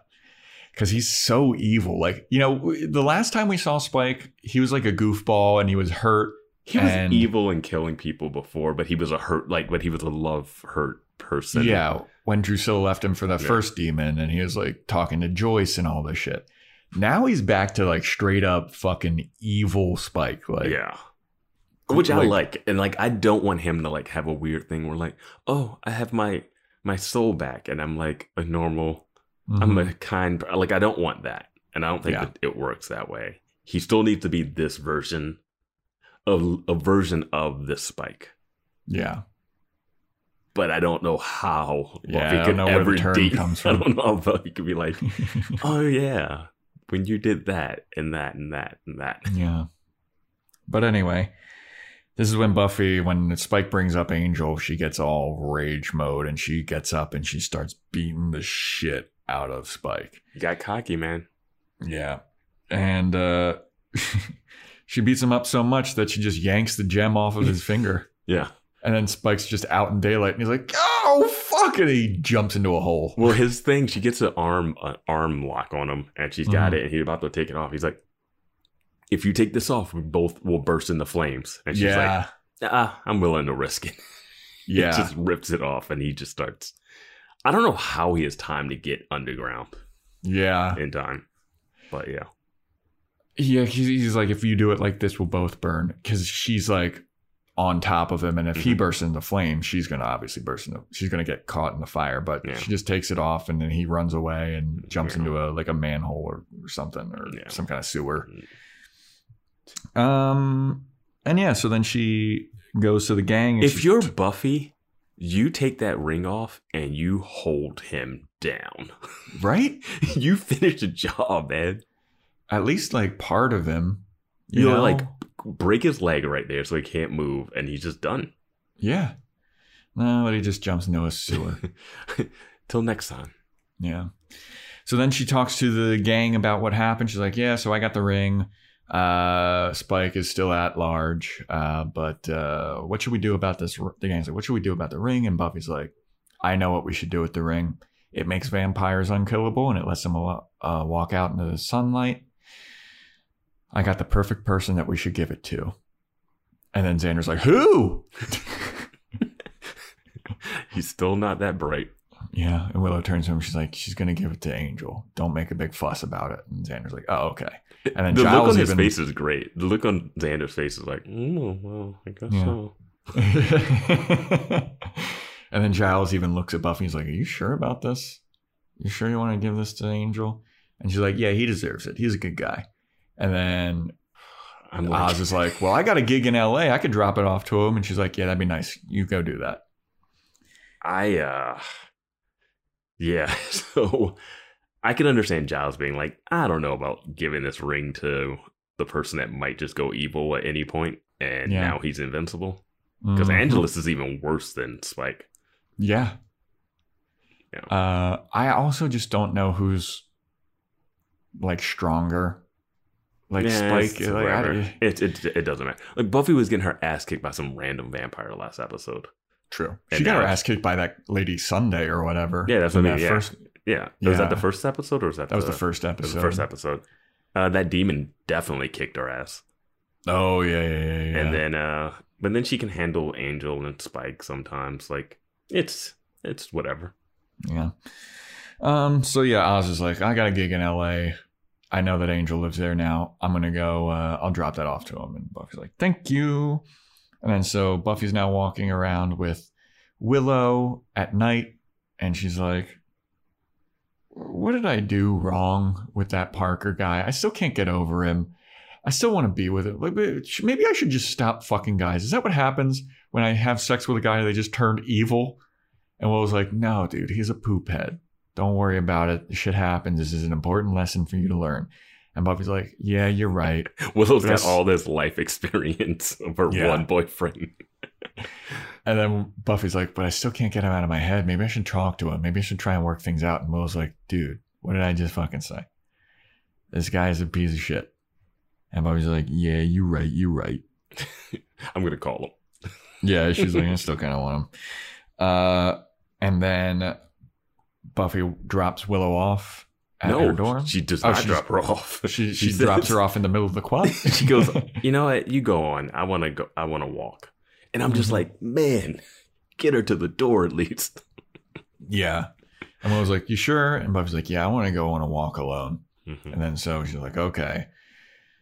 Because he's so evil. Like, you know, the last time we saw Spike, he was like a goofball and he was hurt. He was evil and killing people before, but he was a hurt like but he was a love hurt person. Yeah. When Drusilla left him for the Yeah. first demon and he was like talking to Joyce and all this shit. Now he's back to like straight up fucking evil Spike. Like, yeah. Which I like- like. And like I don't want him to like have a weird thing where like, oh, I have my my soul back and I'm like a normal I'm mhm. a kind like I don't want that. And I don't think Yeah. that it works that way. He still needs to be this version of a version of this spike. yeah. But I don't know how Yeah, I don't know where the term date- comes I from. don't know how Buffy could be like, oh yeah, when you did that and that and that and that. Yeah. But anyway, this is when Buffy, when Spike brings up Angel, she gets all rage mode and she gets up and she starts beating the shit out of Spike. You got cocky, man. Yeah. And uh she beats him up so much that she just yanks the gem off of his finger. Yeah. And then Spike's just out in daylight and he's like, oh, fuck. And he jumps into a hole. Well, his thing, she gets an arm an arm lock on him, and she's got Mhm. it, and he's about to take it off. He's like, "If you take this off, we both will burst into flames." And she's yeah. like, "Ah, I'm willing to risk it." He yeah. just rips it off, and he just starts. I don't know how he has time to get underground yeah. in time, but yeah, Yeah, he's, he's like, if you do it like this, we'll both burn. Because she's like on top of him, and if he Mhm. bursts into flames, she's gonna obviously burst into. She's gonna get caught in the fire, but Yeah. she just takes it off, and then he runs away and jumps Yeah. into a like a manhole or, or something or Yeah. some kind of sewer. Um, and yeah, so then she goes to the gang. and if you're Buffy, you take that ring off and you hold him down. right, you finish the job, man. at least like part of him, you You know, know, like break his leg right there so he can't move, and he's just done. yeah. No, but he just jumps into a sewer. Till next time. Yeah. So then she talks to the gang about what happened. She's like, "Yeah, so I got the ring. Uh, Spike is still at large. Uh, but uh, what should we do about this? The gang's like, what should we do about the ring? And Buffy's like, I know what we should do with the ring. It makes vampires unkillable and it lets them uh, walk out into the sunlight. I got the perfect person that we should give it to. And then Xander's like, who? He's still not that bright. Yeah. And Willow turns to him. She's like, she's going to give it to Angel. Don't make a big fuss about it. And Xander's like, oh, okay. And then the look Giles on his even- face is great. The look on Xander's face is like, oh, well, I guess Yeah. so. and then Giles even looks at Buffy. He's like, Are you sure about this? You sure you want to give this to Angel? And she's like, Yeah, he deserves it. He's a good guy. And then I'm like, Oz is like, Well, I got a gig in LA. I could drop it off to him. And she's like, Yeah, that'd be nice. You go do that. I, uh, yeah. So I can understand Giles being like, I don't know about giving this ring to the person that might just go evil at any point, and Yeah. now he's invincible. Because Mhm. Angelus is even worse than Spike. Yeah. Yeah. Uh, I also just don't know who's like stronger. Like Yeah, Spike. it's Like. I, it, it it doesn't matter. Like Buffy was getting her ass kicked by some random vampire last episode. true. And She got her ass kicked by that lady Sunday or whatever. Yeah, that's what I mean, yeah. First, Yeah, was that the first episode or was that that was the, the first that episode. was the first episode? Uh, that demon definitely kicked her ass, Oh yeah, yeah, yeah, yeah. and then uh, but then she can handle Angel and Spike sometimes. Like it's it's whatever. yeah. Um. So yeah, Oz is like, I got a gig in L.A. I know that Angel lives there now. I'm gonna go. Uh, I'll drop that off to him. And Buffy's like, thank you. And then so Buffy's now walking around with Willow at night, and she's like, what did I do wrong with that Parker guy? I still can't get over him. I still want to be with him. Like, maybe I should just stop fucking guys. Is that what happens when I have sex with a guy? They just turned evil. And Will was like, "No, dude, he's a poop head. Don't worry about it. Shit happens. This is an important lesson for you to learn." And Buffy's like, "Yeah, you're right." Willow's got all this life experience her Yeah. one boyfriend. And then Buffy's like, "But I still can't get him out of my head. Maybe I should talk to him. Maybe I should try and work things out." And Will's like, "Dude, what did I just fucking say? This guy is a piece of shit." And Buffy's like, "Yeah, you're right. You're right." I'm gonna call him. Yeah, she's like, I still kind of want him. Uh, and then Buffy drops Willow off at no, her door. she does Oh, not she's- drop her off. She she, says- drops her off in the middle of the quad. she goes, you know what? You go on. I want to go. I want to walk. And I'm just Mhm. like, man, get her to the door at least. yeah. And Willow's like, "You sure?" And Buffy's like, "Yeah, I want to go on a walk alone." Mhm. And then so she's like, "Okay."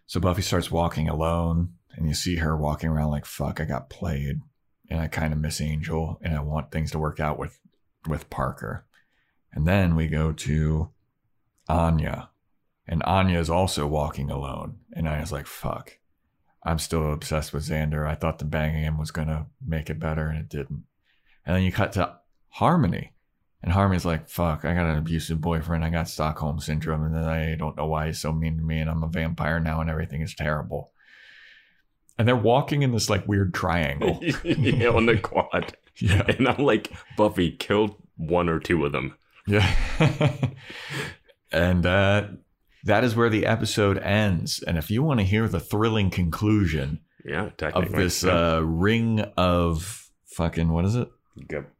So Buffy starts walking alone, and you see her walking around like, "Fuck, I got played." And I kind of miss Angel, and I want things to work out with with Parker. And then we go to Anya, and Anya is also walking alone. And I was like, "Fuck." I'm still obsessed with Xander. I thought the banging him was gonna make it better, and it didn't. And then you cut to Harmony, and Harmony's like, "Fuck, I got an abusive boyfriend. I got Stockholm syndrome, and then I don't know why he's so mean to me, and I'm a vampire now, and everything is terrible." And they're walking in this like weird triangle. yeah, on the quad. yeah, And I'm like, Buffy killed one or two of them. yeah. and uh, that is where the episode ends. And if you want to hear the thrilling conclusion Yeah, of this Yeah. uh, ring of fucking what is it? Yep.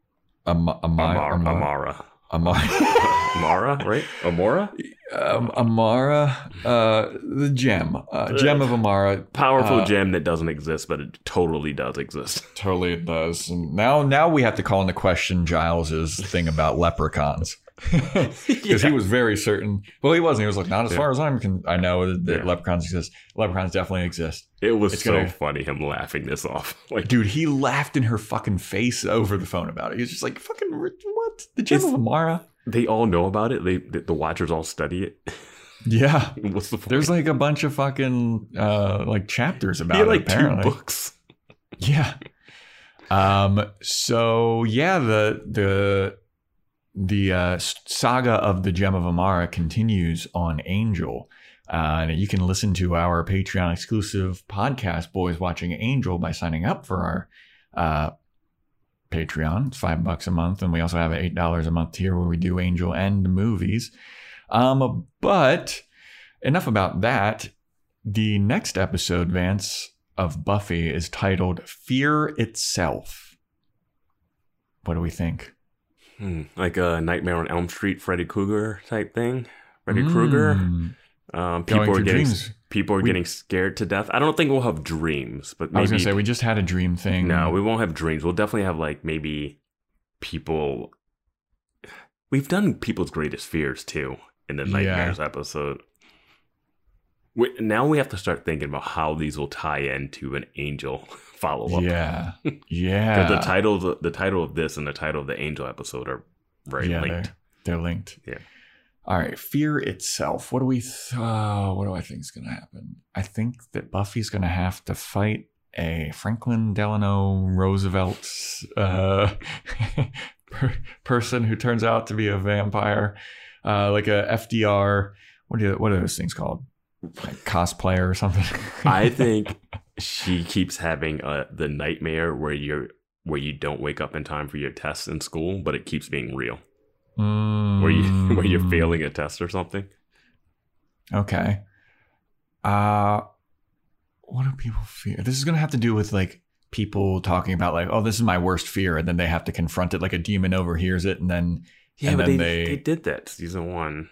Am- Am- Amarra, Am- Amarra, Amarra. Amarra, right? Amora, um, Amarra, uh, the gem, uh, gem of Amarra. powerful Uh, gem that doesn't exist, but it totally does exist. Totally, it does. And now, now we have to call into question Giles's thing about leprechauns because he was very certain. Well, he wasn't. He was like, not as Yeah. far as I'm can. I know that Yeah. leprechauns exist. Leprechauns definitely exist. It was It's so gonna- funny him laughing this off. Like, Dude, he laughed in her fucking face over the phone about it. He was just like, "Fucking what? The gem of Amarra." they all know about it. They the, the watchers all study it. Yeah, What's the point? there's like a bunch of fucking uh like chapters about had it. like apparently. two books. Yeah. Um. So yeah, the the the uh, saga of the Gem of Amarra continues on Angel, uh, and you can listen to our Patreon exclusive podcast, "Boys Watching Angel," by signing up for our uh, Patreon. It's five bucks a month, and we also have an eight dollars a month tier where we do Angel and movies. Um, but enough about that. The next episode, Vance, of Buffy is titled Fear Itself. What do we think? Hmm, like a Nightmare on Elm Street, Freddy Krueger type thing. Freddy Krueger. Mm. Um, Going people are getting dreams. people are We- getting scared to death. I don't think we'll have dreams, but I was gonna say we just had a dream thing. no, we won't have dreams. We'll definitely have like maybe people. We've done people's greatest fears too in the Yeah. nightmares episode. We, now we have to start thinking about how these will tie into an angel follow up. Yeah, yeah. The title, the, the title of this and the title of the angel episode are very yeah, linked. They're, they're linked. Yeah. All right. Fear itself. What do we? Th- uh, what do I think is going to happen? I think that Buffy's going to have to fight a Franklin Delano Roosevelt uh, per- person who turns out to be a vampire, uh, like a FDR. What do you, what are those things called? Like cosplayer or something. I think she keeps having uh, the nightmare where you're where you don't wake up in time for your tests in school, but it keeps being real. Where you where you're Mm. failing a test or something. Okay. Uh what do people fear? This is gonna have to do with like people talking about like, oh, this is my worst fear, and then they have to confront it like a demon overhears it, and then Yeah, And but they, then they- they did that season one,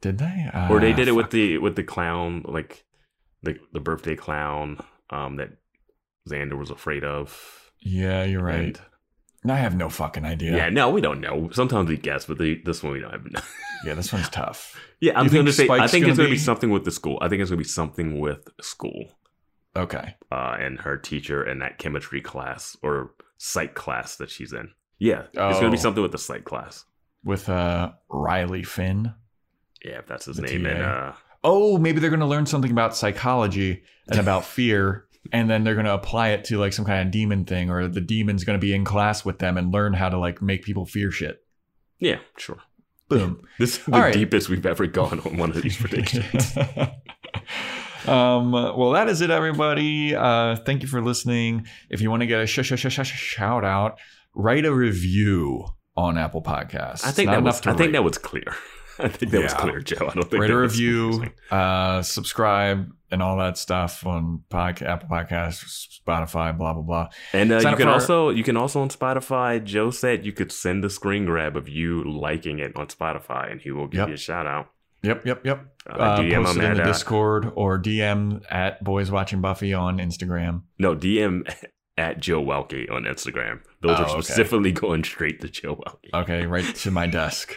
did they? Uh, or they did it with the with the clown, like the the birthday clown, um, that Xander was afraid of. Yeah, you're right. And- I have no fucking idea. Yeah. no, we don't know. Sometimes we guess, but the, this one we don't have. Yeah, this one's tough. yeah, I'm going to say. I think it's gonna going to be be- something with the school. I think it's going to be something with school. Okay. uh, and her teacher in that chemistry class or psych class that she's in. Yeah, it's going to Oh. be something with the psych class. With uh Riley Finn. Yeah, if that's his name. TA. And uh, Oh, maybe they're gonna learn something about psychology and about fear. And then they're gonna apply it to like some kind of demon thing, or the demon's gonna be in class with them and learn how to like make people fear shit. yeah, sure. Boom. This is the right. deepest we've ever gone on one of these predictions. um, well, that is it, everybody. Uh, thank you for listening. If you want to get a sh- sh- sh- sh- shout out, write a review on Apple Podcasts. I think that was. to I think that was clear. I think that was clear, Joe. I don't think Rate a review, uh, subscribe, and all that stuff on podca- Apple Podcasts, Spotify, blah blah blah. And uh, you can also you can also on Spotify. Joe said you could send a screen grab of you liking it on Spotify, and he will give Yep. you a shout out. Yep, yep, yep. Uh, Uh, DM post it in the uh, Discord or DM at Boys Watching Buffy on Instagram. No, DM at Joe Welke on Instagram. Those Oh, are okay. specifically going straight to Joe Welke. Okay, right to my desk.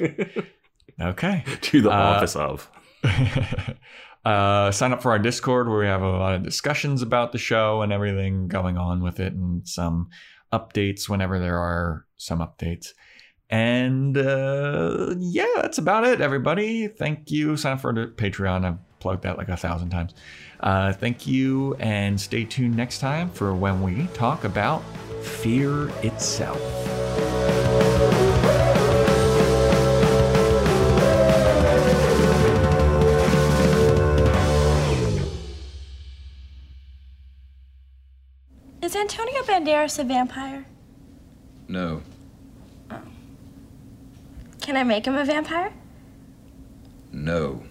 Okay. to the Uh, office of. uh, sign up for our Discord where we have a lot of discussions about the show and everything going on with it, and some updates whenever there are some updates. And uh, yeah, that's about it, everybody. Thank you. Sign up for the Patreon. I've plugged that like a thousand times. Uh, thank you, and stay tuned next time for when we talk about fear itself. Is Antonio Banderas a vampire? No. Oh. Can I make him a vampire? No.